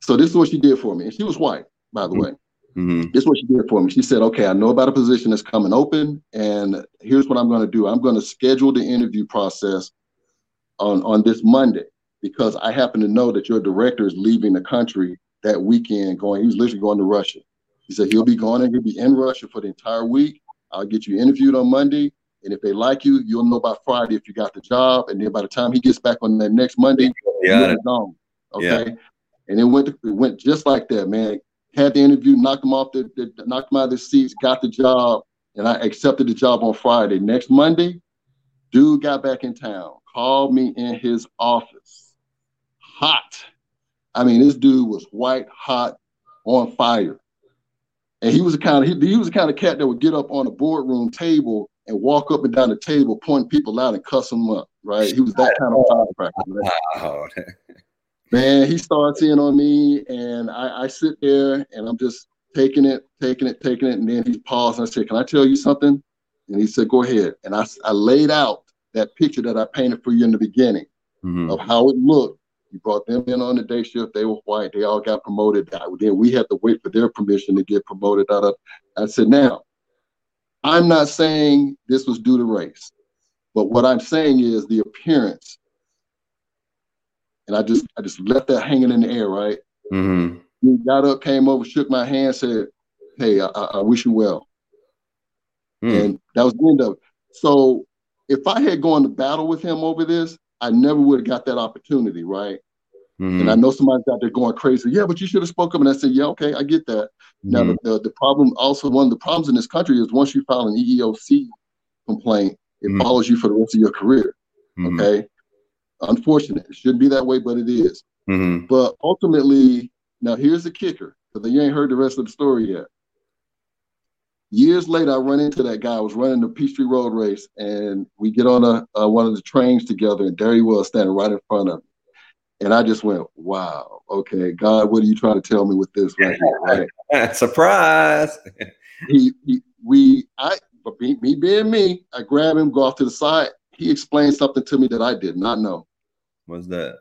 So this is what she did for me. And she was white, by the mm-hmm. way. Mm-hmm. This is what she did for me. She said, "Okay, I know about a position that's coming open, and here's what I'm going to do. I'm going to schedule the interview process on on this Monday because I happen to know that your director is leaving the country that weekend. Going, he's literally going to Russia. He said he'll be going and he'll be in Russia for the entire week. I'll get you interviewed on Monday, and if they like you, you'll know by Friday if you got the job. And then by the time he gets back on that next Monday, yeah, you're gone. Okay." Yeah. And it went it went just like that, man had the interview, knocked them off the, the knocked them out of the seats, got the job, and I accepted the job on Friday. Next Monday, dude got back in town, called me in his office, hot. I mean, this dude was white hot, on fire, and he was the kind of he, he was the kind of cat that would get up on a boardroom table and walk up and down the table, pointing people out and cuss them up. Right? He was that kind of firecracker. Right? man, he starts in on me, and I, I, sit there and I'm just taking it, taking it, taking it, and then he paused and I said, "Can I tell you something?" And he said, "Go ahead." And I, I laid out that picture that I painted for you in the beginning mm-hmm. of how it looked. You brought them in on the day shift. They were white. They all got promoted. Then we had to wait for their permission to get promoted out of. I said, now, I'm not saying this was due to race, but what I'm saying is the appearance and I just I just left that hanging in the air, right? Mm-hmm. He got up, came over, shook my hand, said, "Hey, I, I wish you well," mm. and that was the end of it. So if I had gone to battle with him over this, I never would have got that opportunity, right? Mm-hmm. And I know somebody's out there going crazy. Yeah, but you should have spoke up. And I said, yeah, okay, I get that. Mm-hmm. Now, the, the, the, problem also, one of the problems in this country is once you file an EEOC complaint, it mm-hmm. follows you for the rest of your career. Mm-hmm. Okay. Unfortunate. It shouldn't be that way, but it is. Mm-hmm. But ultimately, now here's the kicker, because you ain't heard the rest of the story yet. Years later, I run into that guy. I was running the Peachtree Road race, and we get on a, one of the trains together, and there he was standing right in front of me. And I just went, wow. okay, God, what are you trying to tell me with this right here? Right? Surprise. he, he, we, I, but me, me being me, I grab him, go off to the side. He explained something to me that I did not know. What's that?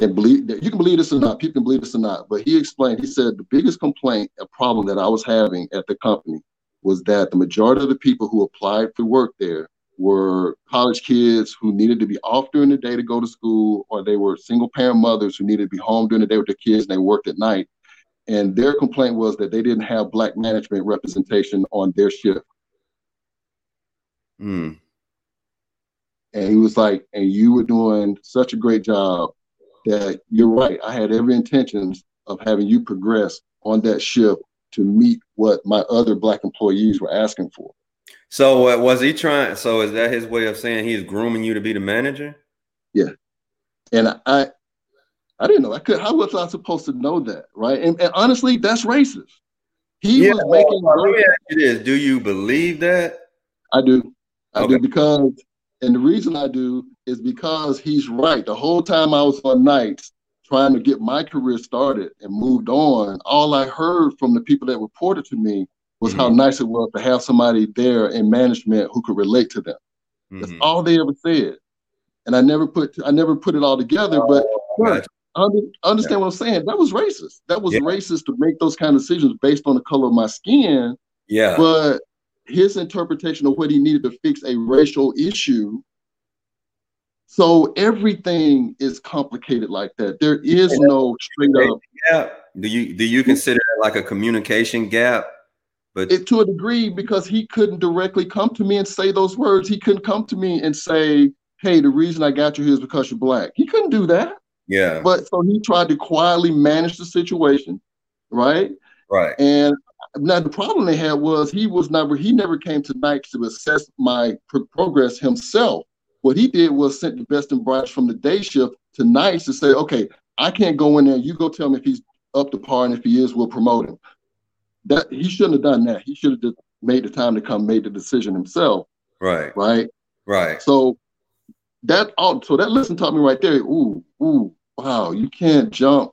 And believe you can believe this or not, people can believe this or not, but he explained, he said the biggest complaint, a problem that I was having at the company was that the majority of the people who applied for work there were college kids who needed to be off during the day to go to school, or they were single parent mothers who needed to be home during the day with their kids and they worked at night. And their complaint was that they didn't have black management representation on their shift. Mm. And he was like, and you were doing such a great job that you're right. I had every intentions of having you progress on that shift to meet what my other black employees were asking for. So uh, was he trying? So is that his way of saying he's grooming you to be the manager? Yeah, and I, I didn't know. I could. How was I supposed to know that, right? And, and honestly, that's racist. He yeah, was making. Well, let me ask you this: Do you believe that? I do. I okay. do because, and the reason I do is because he's right. The whole time I was on nights trying to get my career started and moved on, all I heard from the people that reported to me was mm-hmm. how nice it was to have somebody there in management who could relate to them. Mm-hmm. That's all they ever said. And I never put I never put it all together, but gotcha. understand yeah. what I'm saying. That was racist. That was yeah. racist to make those kind of decisions based on the color of my skin. Yeah. But his interpretation of what he needed to fix a racial issue. So everything is complicated like that. There is no straight up. Yeah. Do you do you consider it like a communication gap? But it, to a degree, because he couldn't directly come to me and say those words. He couldn't come to me and say, "Hey, the reason I got you here is because you're black." He couldn't do that. Yeah. But so he tried to quietly manage the situation, right? Right. And now the problem they had was he was never he never came to to assess my progress himself. What he did was sent the best and brightest from the day shift to nights to say, okay, I can't go in there. You go tell me if he's up to par, and if he is, we'll promote him that he shouldn't have done that. He should have just made the time to come, made the decision himself. Right. Right. Right. So that all so that lesson taught me right there. Ooh, ooh, wow, you can't jump.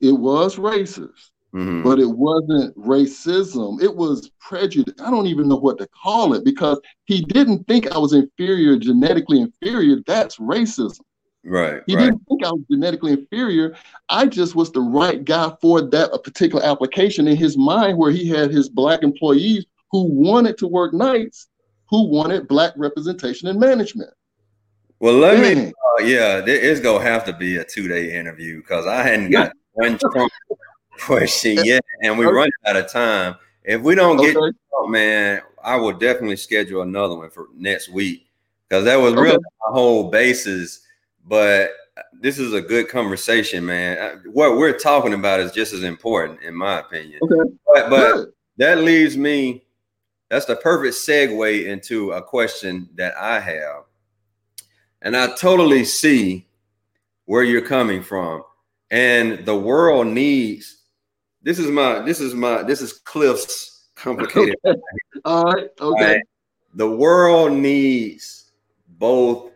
It was racist, mm-hmm. but it wasn't racism. It was prejudice. I don't even know what to call it because he didn't think I was inferior, genetically inferior. That's racism. Right. He right. didn't think I was genetically inferior. I just was the right guy for that particular application in his mind, where he had his black employees who wanted to work nights, who wanted black representation in management. Well, let Dang. me. Uh, yeah, it's gonna have to be a two-day interview because I hadn't got one question yeah, and we're running out of time. If we don't get, okay. man, I will definitely schedule another one for next week because that was okay. really my whole basis but this is a good conversation, man. Uh, what we're talking about is just as important, in my opinion. Okay. But, but that leaves me, that's the perfect segue into a question that I have. And I totally see where you're coming from. And the world needs this is my this is my this is Cliff's complicated. Okay. All right. Okay. Right? The world needs both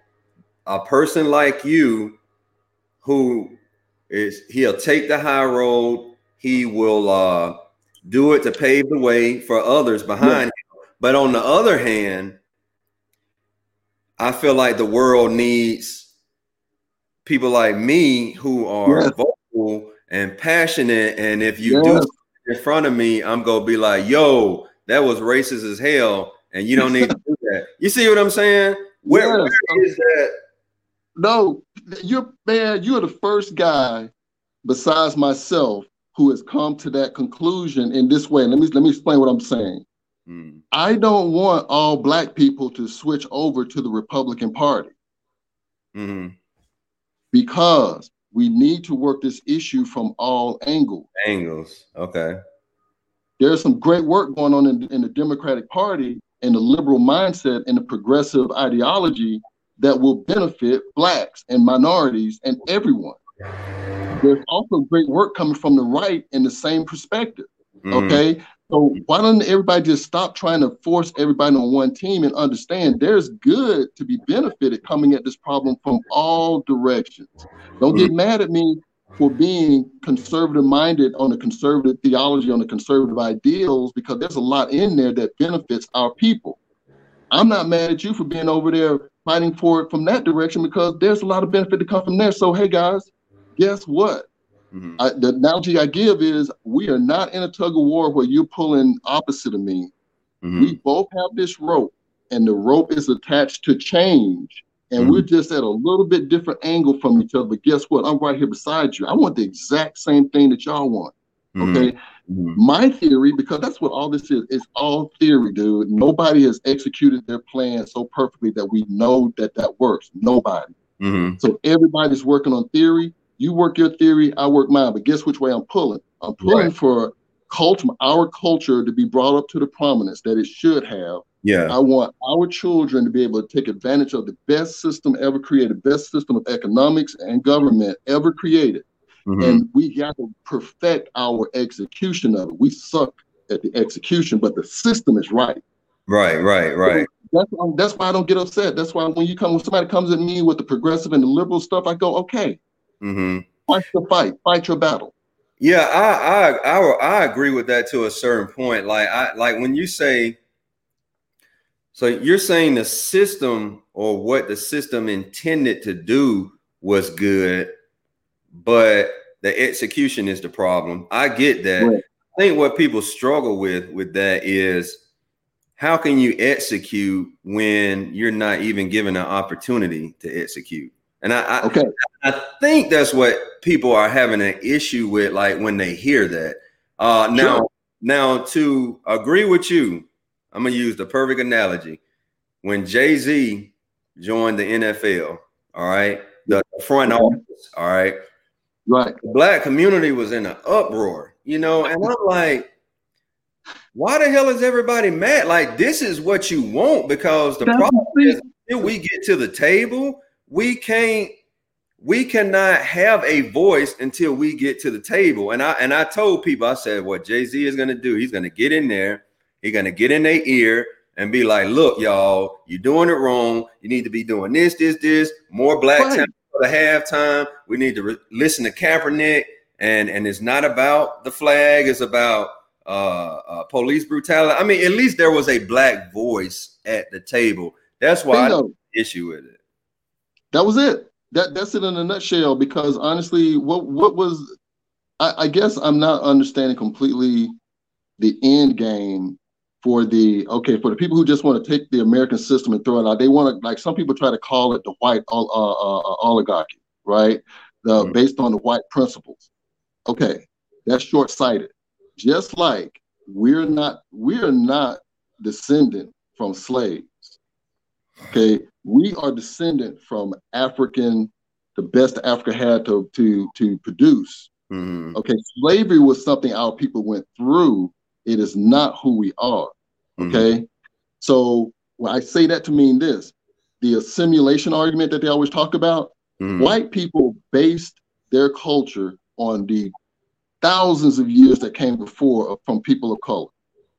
a person like you who is he'll take the high road he will uh do it to pave the way for others behind yeah. him but on the other hand i feel like the world needs people like me who are yeah. vocal and passionate and if you yeah. do in front of me i'm gonna be like yo that was racist as hell and you don't need to do that you see what i'm saying where, where is that no, you're man, you're the first guy besides myself who has come to that conclusion in this way. Let me let me explain what I'm saying. Mm. I don't want all black people to switch over to the Republican Party. Mm-hmm. Because we need to work this issue from all angles. Angles. Okay. There's some great work going on in, in the Democratic Party and the liberal mindset and the progressive ideology that will benefit blacks and minorities and everyone. There's also great work coming from the right in the same perspective. Mm-hmm. Okay. So why don't everybody just stop trying to force everybody on one team and understand there's good to be benefited coming at this problem from all directions. Don't mm-hmm. get mad at me for being conservative minded on the conservative theology, on the conservative ideals, because there's a lot in there that benefits our people. I'm not mad at you for being over there fighting for it from that direction because there's a lot of benefit to come from there. So, hey guys, guess what? Mm-hmm. I, the analogy I give is we are not in a tug of war where you're pulling opposite of me. Mm-hmm. We both have this rope, and the rope is attached to change. And mm-hmm. we're just at a little bit different angle from each other. But guess what? I'm right here beside you. I want the exact same thing that y'all want. Mm-hmm. Okay. Mm-hmm. My theory, because that's what all this is, is all theory, dude. Nobody has executed their plan so perfectly that we know that that works. Nobody. Mm-hmm. So everybody's working on theory. You work your theory, I work mine. But guess which way I'm pulling? I'm pulling right. for culture, our culture to be brought up to the prominence that it should have. Yeah. I want our children to be able to take advantage of the best system ever created, best system of economics and government ever created. Mm-hmm. And we got to perfect our execution of it. We suck at the execution, but the system is right. Right, right, right. So that's, why, that's why I don't get upset. That's why when you come, when somebody comes at me with the progressive and the liberal stuff, I go, okay, mm-hmm. fight your fight, fight your battle. Yeah, I, I I I agree with that to a certain point. Like I like when you say so you're saying the system or what the system intended to do was good, but the execution is the problem. I get that. Right. I think what people struggle with with that is how can you execute when you're not even given an opportunity to execute? And I, okay. I, I think that's what people are having an issue with, like when they hear that. Uh, now, sure. now to agree with you, I'm gonna use the perfect analogy. When Jay Z joined the NFL, all right, the front office, all right, right, the black community was in an uproar, you know, and I'm like, why the hell is everybody mad? Like, this is what you want because the problem is, until we get to the table, we can't we cannot have a voice until we get to the table. And I and I told people, I said, what Jay-Z is gonna do, he's gonna get in there, he's gonna get in their ear and be like, look, y'all, you're doing it wrong. You need to be doing this, this, this, more black right. time for the halftime. We need to re- listen to Kaepernick. And and it's not about the flag, it's about uh, uh, police brutality. I mean, at least there was a black voice at the table. That's why I issue with it. That was it. That that's it in a nutshell. Because honestly, what what was I, I guess I'm not understanding completely the end game for the okay for the people who just want to take the American system and throw it out. They want to like some people try to call it the white uh, uh, uh, oligarchy, right? The mm-hmm. based on the white principles. Okay, that's short sighted. Just like we're not we're not descendant from slaves. Okay, we are descendant from African, the best Africa had to to to produce. Mm-hmm. Okay, slavery was something our people went through. It is not who we are. Okay, mm-hmm. so when I say that to mean this, the assimilation argument that they always talk about, mm-hmm. white people based their culture on the thousands of years that came before from people of color.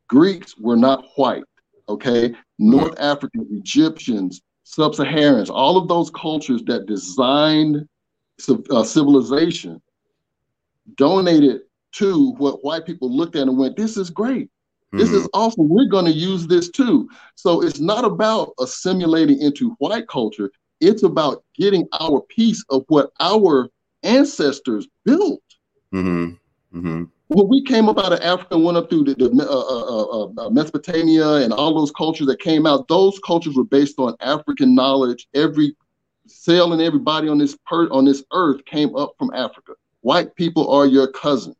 Greeks were not white. Okay, North. African, Egyptians, sub-Saharans, all of those cultures that designed uh, civilization donated to what white people looked at and went, this is great. This mm-hmm. is awesome. We're going to use this too. So it's not about assimilating into white culture. It's about getting our piece of what our ancestors built. Mm-hmm. Mm-hmm when we came up out of Africa and went up through the, the uh uh, uh, uh, Mesopotamia and all those cultures that came out, those cultures were based on African knowledge. Every cell and everybody on this per- on this earth came up from Africa. White people are your cousin.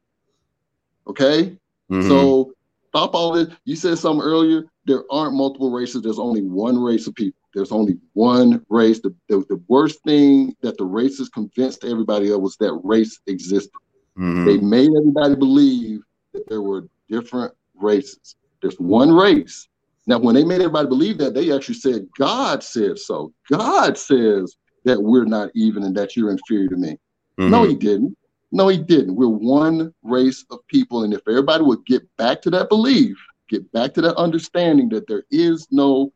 Okay, mm-hmm. so stop all this. You said something earlier. There aren't multiple races. There's only one race of people. There's only one race. The, the, the worst thing that the racists convinced everybody of was that race existed. Mm-hmm. They made everybody believe that there were different races. There's one race. Now, when they made everybody believe that, they actually said, God said so. God says that we're not even and that you're inferior to me. Mm-hmm. No, he didn't. No, he didn't. We're one race of people. And if everybody would get back to that belief, get back to that understanding that there is no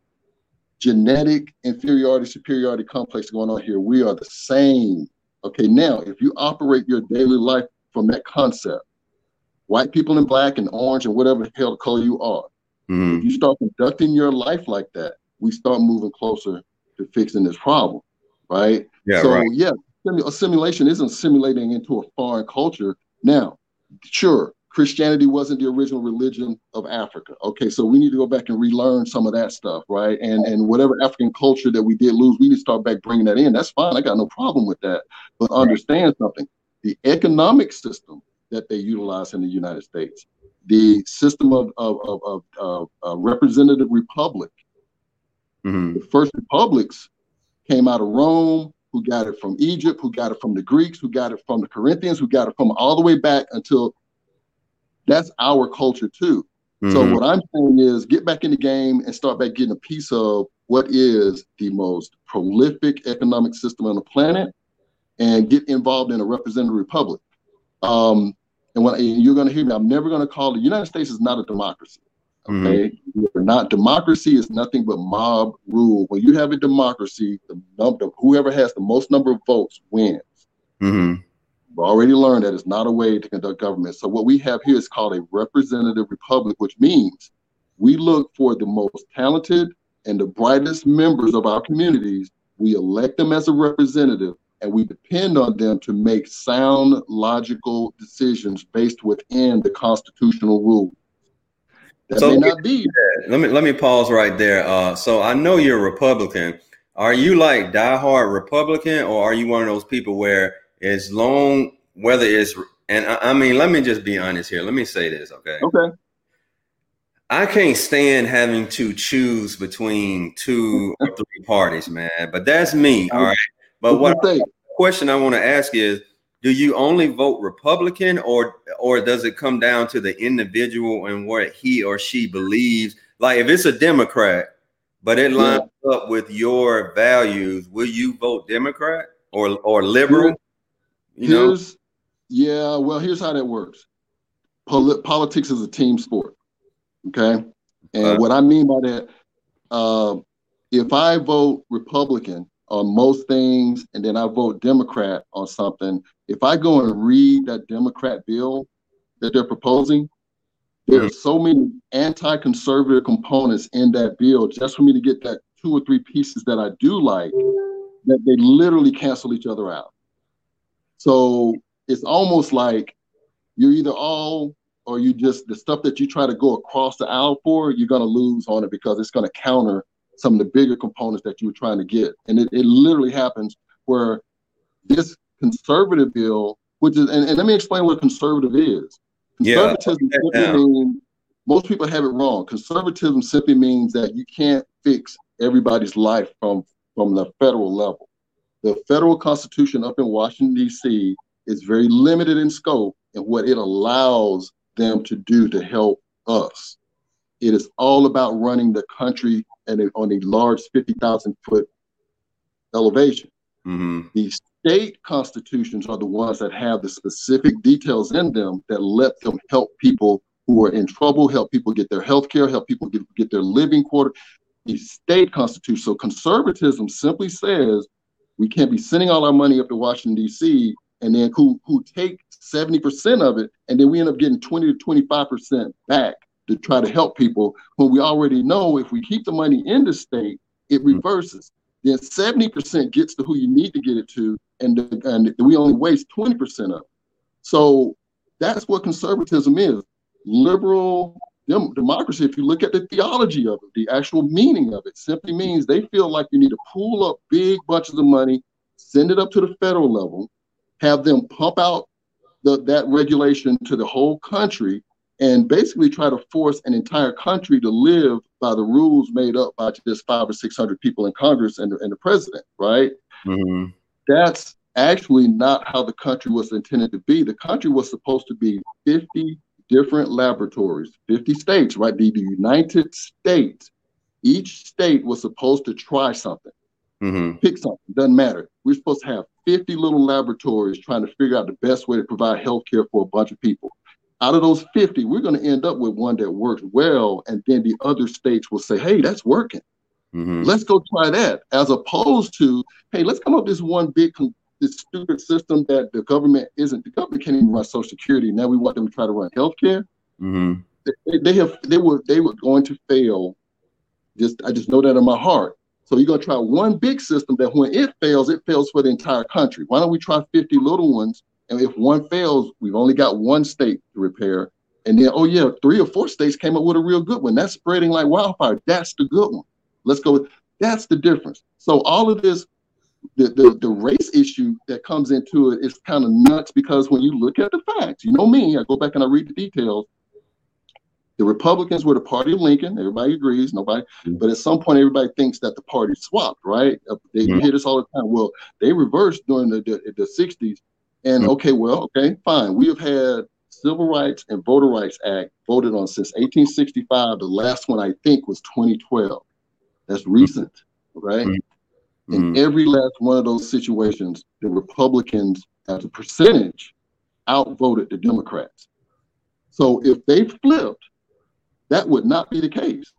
genetic inferiority, superiority complex going on here, we are the same Okay, now if you operate your daily life from that concept, white people in black and orange and whatever the hell color you are, mm-hmm. if you start conducting your life like that, we start moving closer to fixing this problem, right? Yeah, so right. yeah, a simulation isn't simulating into a foreign culture. Now, sure, Christianity wasn't the original religion of Africa. Okay, so we need to go back and relearn some of that stuff, right? And and whatever African culture that we did lose, we need to start back bringing that in. That's fine. I got no problem with that. But understand something: the economic system that they utilize in the United States, the system of of of, of, of representative republic. Mm-hmm. The first republics came out of Rome, who got it from Egypt, who got it from the Greeks, who got it from the Corinthians, who got it from all the way back until that's our culture too. Mm-hmm. So what I'm saying is get back in the game and start back getting a piece of what is the most prolific economic system on the planet and get involved in a representative republic. Um, and when and you're going to hear me, I'm never going to call the United States is not a democracy. Mm-hmm. Okay, mm-hmm. we're not democracy is nothing but mob rule. When you have a democracy, the, the whoever has the most number of votes wins. Mm-hmm. We've already learned that it's not a way to conduct government. So what we have here is called a representative republic, which means we look for the most talented and the brightest members of our communities. We elect them as a representative and we depend on them to make sound, logical decisions based within the constitutional rules. That so, may not be. Let me let me pause right there. Uh, so I know you're a Republican. Are you like diehard Republican, or are you one of those people where as long whether it's and I, I mean, let me just be honest here. Let me say this, okay? Okay. I can't stand having to choose between two or three parties, man. But that's me, all right. But what question I want to ask is, do you only vote Republican, or or does it come down to the individual and what he or she believes? Like, if it's a Democrat, but it lines yeah. up with your values, will you vote Democrat or or liberal? You here's, know? Yeah, well, here's how that works. Pol- politics is a team sport. Okay. And uh, what I mean by that, uh, if I vote Republican on most things and then I vote Democrat on something, if I go and read that Democrat bill that they're proposing, there mm-hmm. so many anti-conservative components in that bill just for me to get that two or three pieces that I do like that they literally cancel each other out. So it's almost like you're either all or you just the stuff that you try to go across the aisle for, you're gonna lose on it because it's gonna counter some of the bigger components that you were trying to get. And it, it literally happens where this conservative bill, which is and, and let me explain what conservative is. Conservatism yeah, means, most people have it wrong. Conservatism simply means that you can't fix everybody's life from from the federal level the federal constitution up in Washington, D.C. is very limited in scope and what it allows them to do to help us. It is all about running the country a, on a large 50,000 foot elevation. Mm-hmm. The state constitutions are the ones that have the specific details in them that let them help people who are in trouble, help people get their health care, help people get, get their living quarter. The state constitution. So conservatism simply says we can't be sending all our money up to Washington, D.C., and then who, who take 70% of it, and then we end up getting 20 to 25% back to try to help people when we already know if we keep the money in the state, it mm-hmm. reverses. Then 70% gets to who you need to get it to, and, and we only waste 20% of it. So that's what conservatism is liberal dem- democracy, if you look at the theology of it, the actual meaning of it, simply means they feel like you need to pull up big bunches of money, send it up to the federal level, have them pump out the, that regulation to the whole country, and basically try to force an entire country to live by the rules made up by just five or six hundred people in Congress and, and the president, right? Mm-hmm. That's actually not how the country was intended to be. The country was supposed to be 50 different laboratories, 50 states, right? The, the United States, each state was supposed to try something, mm-hmm. pick something, doesn't matter. We're supposed to have 50 little laboratories trying to figure out the best way to provide health care for a bunch of people. Out of those 50, we're going to end up with one that works well, and then the other states will say, hey, that's working. Mm-hmm. Let's go try that, as opposed to, hey, let's come up with this one big this stupid system that the government isn't. The government can't even run Social Security. Now we want them to try to run healthcare. Mm-hmm. They, they have they were they were going to fail. Just I just know that in my heart. So you're gonna try one big system that when it fails, it fails for the entire country. Why don't we try 50 little ones? And if one fails, we've only got one state to repair. And then, oh yeah, three or four states came up with a real good one. That's spreading like wildfire. That's the good one. Let's go with that's the difference. So all of this, the, the, the race issue that comes into it is kind of nuts because when you look at the facts, you know me, I go back and I read the details. The Republicans were the party of Lincoln. Everybody agrees. Nobody, mm-hmm. but at some point, everybody thinks that the party swapped. Right? They mm-hmm. hear this all the time. Well, they reversed during the the, the '60s, and mm-hmm. okay, well, okay, fine. We have had Civil Rights and Voter Rights Act voted on since 1865. The last one I think was 2012. That's recent, right? Mm-hmm. In every last one of those situations, the Republicans, as a percentage, outvoted the Democrats. So if they flipped, that would not be the case.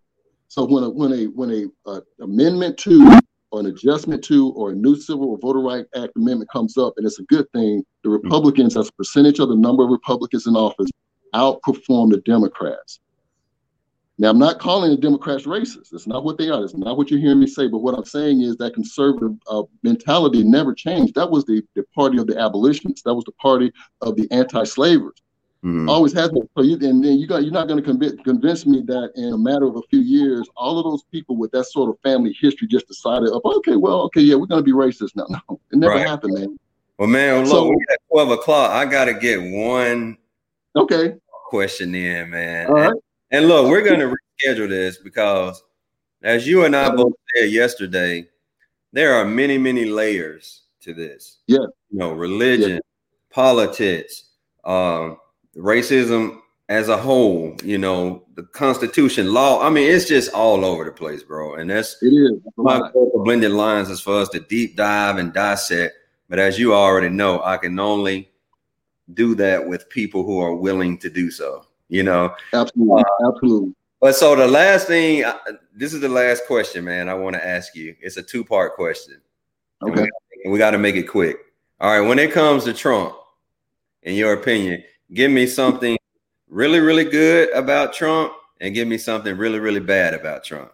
So when a when a when a uh, amendment to or an adjustment to or a new Civil or Voter Right Act amendment comes up and it's a good thing, the Republicans, as a percentage of the number of Republicans in office, outperform the Democrats. Now, I'm not calling the Democrats racist. That's not what they are. That's not what you're hearing me say. But what I'm saying is that conservative uh, mentality never changed. That was the, the party of the abolitionists. That was the party of the anti-slavers. Mm-hmm. Always has been. So you and then you got you're not going to convince convince me that in a matter of a few years, all of those people with that sort of family history just decided, oh, okay, well, okay, yeah, we're going to be racist now. No, it never right. happened, man. Well, man, look, so, we at twelve o'clock. I got to get one. Okay. Question in, man. All right. And, and look, we're going to reschedule this because, as you and I both said yesterday, there are many, many layers to this. Yeah. You know, religion, yeah. politics, um, racism as a whole, you know, the Constitution, law. I mean, it's just all over the place, bro. And that's it is my blended lines is for us to deep dive and dissect. But as you already know, I can only do that with people who are willing to do so. You know, absolutely, uh, absolutely. But so the last thing, this is the last question, man. I want to ask you. It's a two part question. Okay, and we, we got to make it quick. All right, when it comes to Trump, in your opinion, give me something really, really good about Trump and give me something really, really bad about Trump.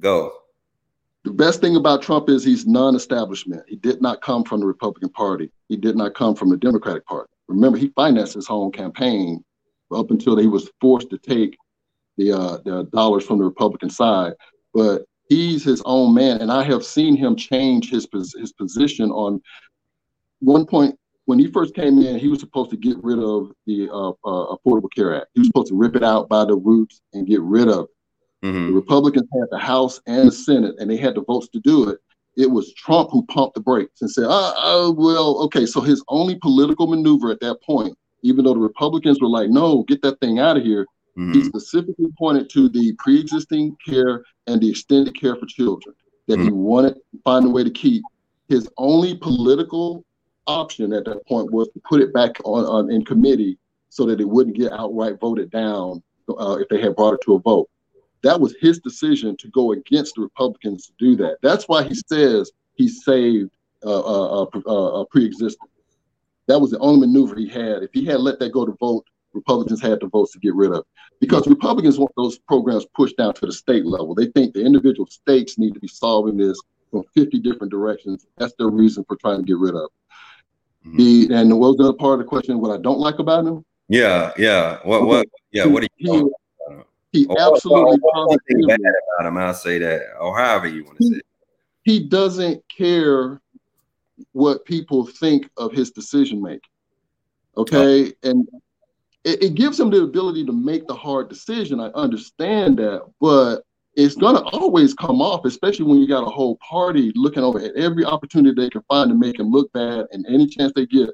Go. The best thing about Trump is he's non establishment. He did not come from the Republican Party, he did not come from the Democratic Party. Remember, he financed his own campaign up until he was forced to take the, uh, the dollars from the Republican side. But he's his own man, and I have seen him change his his position on one point when he first came in, he was supposed to get rid of the uh, uh, Affordable Care Act. He was supposed to rip it out by the roots and get rid of it. Mm-hmm. The Republicans had the House and the Senate, and they had the votes to do it. It was Trump who pumped the brakes and said, "Ah, oh, well, okay." So his only political maneuver at that point, even though the Republicans were like, "No, get that thing out of here," mm-hmm. he specifically pointed to the pre-existing care and the extended care for children that mm-hmm. he wanted to find a way to keep. His only political option at that point was to put it back on, on in committee so that it wouldn't get outright voted down uh, if they had brought it to a vote. That was his decision to go against the Republicans to do that. That's why he says he saved uh, uh, uh, uh, uh pre-existing. That was the only maneuver he had. If he had let that go to vote, Republicans had the votes to get rid of it. Because Republicans want those programs pushed down to the state level. They think the individual states need to be solving this from 50 different directions. That's their reason for trying to get rid of it. Mm-hmm. and what was the other part of the question? What I don't like about him? Yeah, yeah. What what? Yeah, what do you? He, he absolutely or, bad about him. I'll say that, or however you want to say. It. He doesn't care what people think of his decision making. Okay, oh. and it, it gives him the ability to make the hard decision. I understand that, but it's going to always come off, especially when you got a whole party looking over at every opportunity they can find to make him look bad and any chance they get.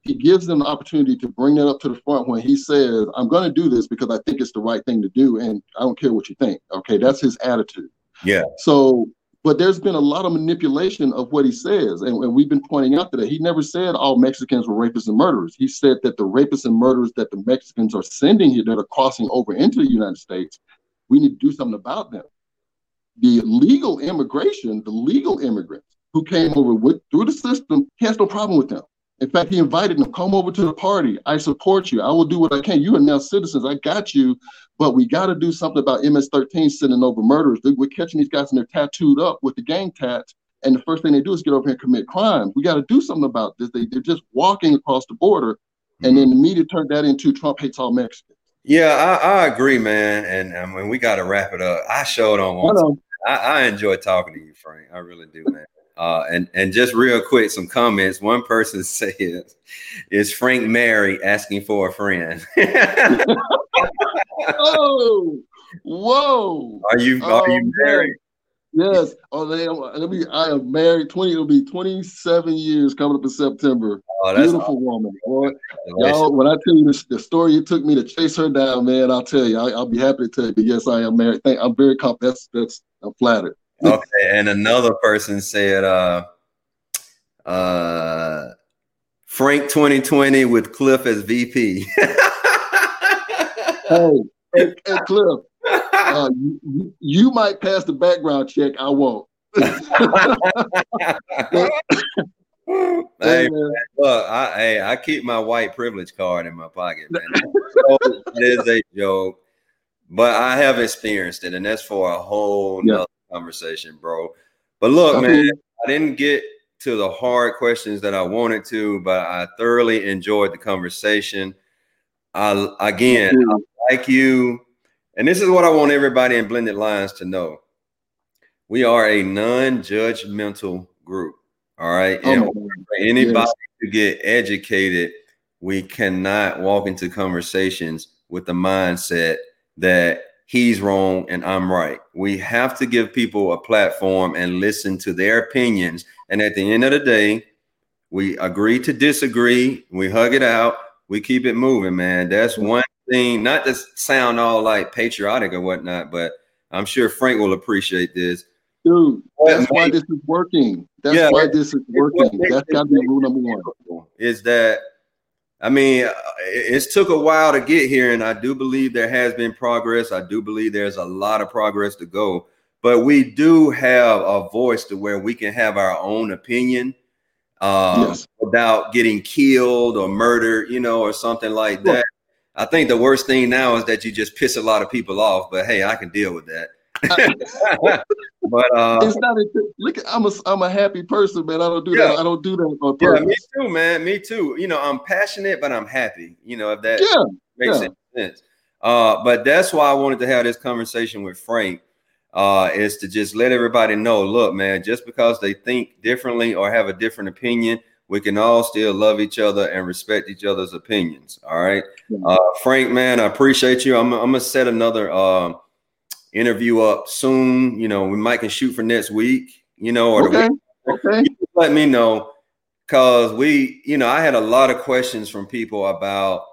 He gives them the opportunity to bring that up to the front when he says, I'm going to do this because I think it's the right thing to do. And I don't care what you think. Okay. That's his attitude. Yeah. So, but there's been a lot of manipulation of what he says. And, and we've been pointing out that he never said all Mexicans were rapists and murderers. He said that the rapists and murderers that the Mexicans are sending here that are crossing over into the United States we need to do something about them. The legal immigration, the legal immigrants, who came over with through the system, he has no problem with them. In fact, he invited them, come over to the party. I support you. I will do what I can. You are now citizens. I got you. But we got to do something about MS-13 sending over murderers. We're catching these guys and they're tattooed up with the gang tats. And the first thing they do is get over here and commit crimes. We got to do something about this. They, they're just walking across the border. And mm-hmm. then the media turned that into Trump hates all Mexicans. Yeah, I, I agree, man. And I mean, we got to wrap it up. I showed on one. I, I, enjoy talking to you, Frank. I really do, man. Uh, and and just real quick, some comments. One person says, "Is Frank Mary asking for a friend?" oh, whoa! Are you are you oh, married? Yes. Oh, they, let me. I am married. Twenty. It'll be twenty-seven years coming up in September. Oh, Beautiful awesome. woman. Boy, y'all. When I tell you the, the story it took me to chase her down, man, I'll tell you. I, will be happy to tell you. But yes, I am married. Thank, I'm very confident. That's that's. I'm flattered. okay. And another person said, uh, uh, Frank 2020 with Cliff as VP. hey, Cliff. Uh, you, you, might pass the background check. I won't. hey, man, look, I, hey, I keep my white privilege card in my pocket, man. it is a joke, but I have experienced it, and that's for a whole yeah. conversation, bro. But look, man, I didn't get to the hard questions that I wanted to, but I thoroughly enjoyed the conversation. I again, I like you and this is what I want everybody in Blended Lines to know. We are a non-judgmental group. All right. Oh, and for anybody yes. to get educated, we cannot walk into conversations with the mindset that he's wrong and I'm right. We have to give people a platform and listen to their opinions. And at the end of the day, we agree to disagree. We hug it out. We keep it moving, man. That's one thing, not to sound all like patriotic or whatnot, but I'm sure Frank will appreciate this. Dude, that's why this is working. That's yeah, why this is working. That's got to be rule number one. Is that I mean, it's took a while to get here, and I do believe there has been progress. I do believe there's a lot of progress to go, but we do have a voice to where we can have our own opinion um, yes. without getting killed or murdered, you know, or something like that. I think the worst thing now is that you just piss a lot of people off. But hey, I can deal with that. but uh, it's not. A, look, I'm a I'm a happy person, man. I don't do yeah. that. I don't do that on purpose. Yeah, me too, man. Me too. You know, I'm passionate, but I'm happy. You know, if that yeah. makes yeah. sense. Uh, but that's why I wanted to have this conversation with Frank. Uh, is to just let everybody know, look, man, just because they think differently or have a different opinion we can all still love each other and respect each other's opinions. All right. Uh, Frank, man, I appreciate you. I'm, I'm gonna set another uh, interview up soon. You know, we might can shoot for next week, you know, or okay. week. Okay. let me know. Cause we, you know, I had a lot of questions from people about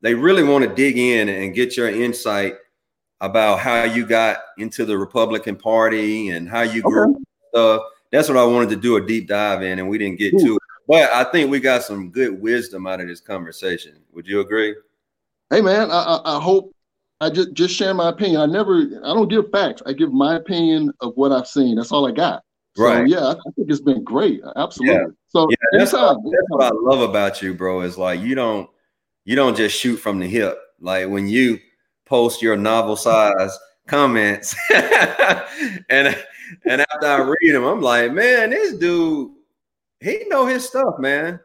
they really want to dig in and get your insight about how you got into the Republican Party and how you grew okay. stuff. That's what I wanted to do a deep dive in, and we didn't get Ooh. to. But I think we got some good wisdom out of this conversation. Would you agree? Hey man, I, I, hope I just just share my opinion. I never I don't give facts. I give my opinion of what I've seen. That's all I got. So, right. Yeah, I, I think it's been great. Absolutely. Yeah. So yeah, that's, what, that's what I love about you, bro. Is like you don't you don't just shoot from the hip. Like when you post your novel size comments and and after I read them, I'm like, man, this dude he know his stuff, man.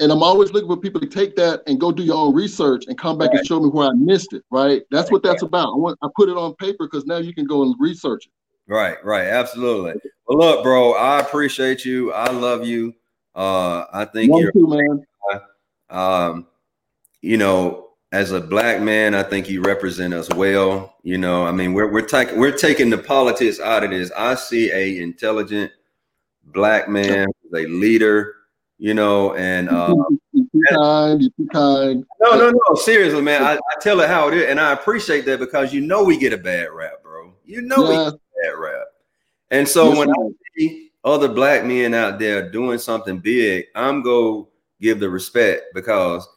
And I'm always looking for people to take that and go do your own research and come back right. and show me where I missed it. Right. That's what that's about. I want I put it on paper because now you can go and research it. Right, right, absolutely. Well, look, bro, I appreciate you. I love you. Uh, I think you're too, man. Um, you know, as a black man, I think you represent us well. You know, I mean, we're we're taking we're taking the politics out of this. I see a intelligent black man a leader, you know, and uh, kind, you kind. No, no, no. Seriously, man. I, I, tell it how it is, and I appreciate that because you know we get a bad rap, bro. You know yeah. we get a bad rap. And so when. I see other black men out there doing something big, I'm go give the respect because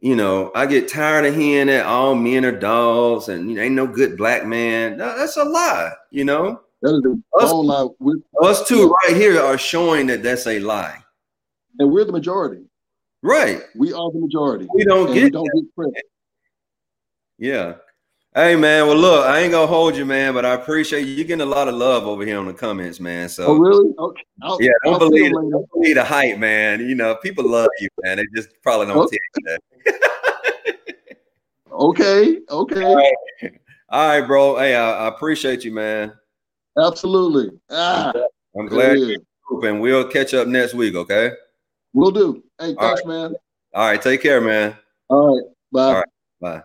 you know I get tired of hearing that all men are dogs and you know, ain't no good black man. No, that's a lie, you know. That is the us. We're, us two right here are showing that that's a lie, and we're the majority. Right. We are the majority. We don't get. We don't get credit. Yeah. Hey man, well look, I ain't gonna hold you, man, but I appreciate you. You're getting a lot of love over here on the comments, man. So oh really? Okay. I'll, yeah, don't I'll believe it, don't believe the hype, man. You know, people love you, man. They just probably don't okay. tell you that. okay, okay. All right. All right, bro. Hey, I, I, appreciate you, man. Absolutely. Ah, I'm glad yeah. you're and we'll catch up next week, okay? We'll do. Hey, thanks, right. man. All right, take care, man. All right. Bye. All right. Bye.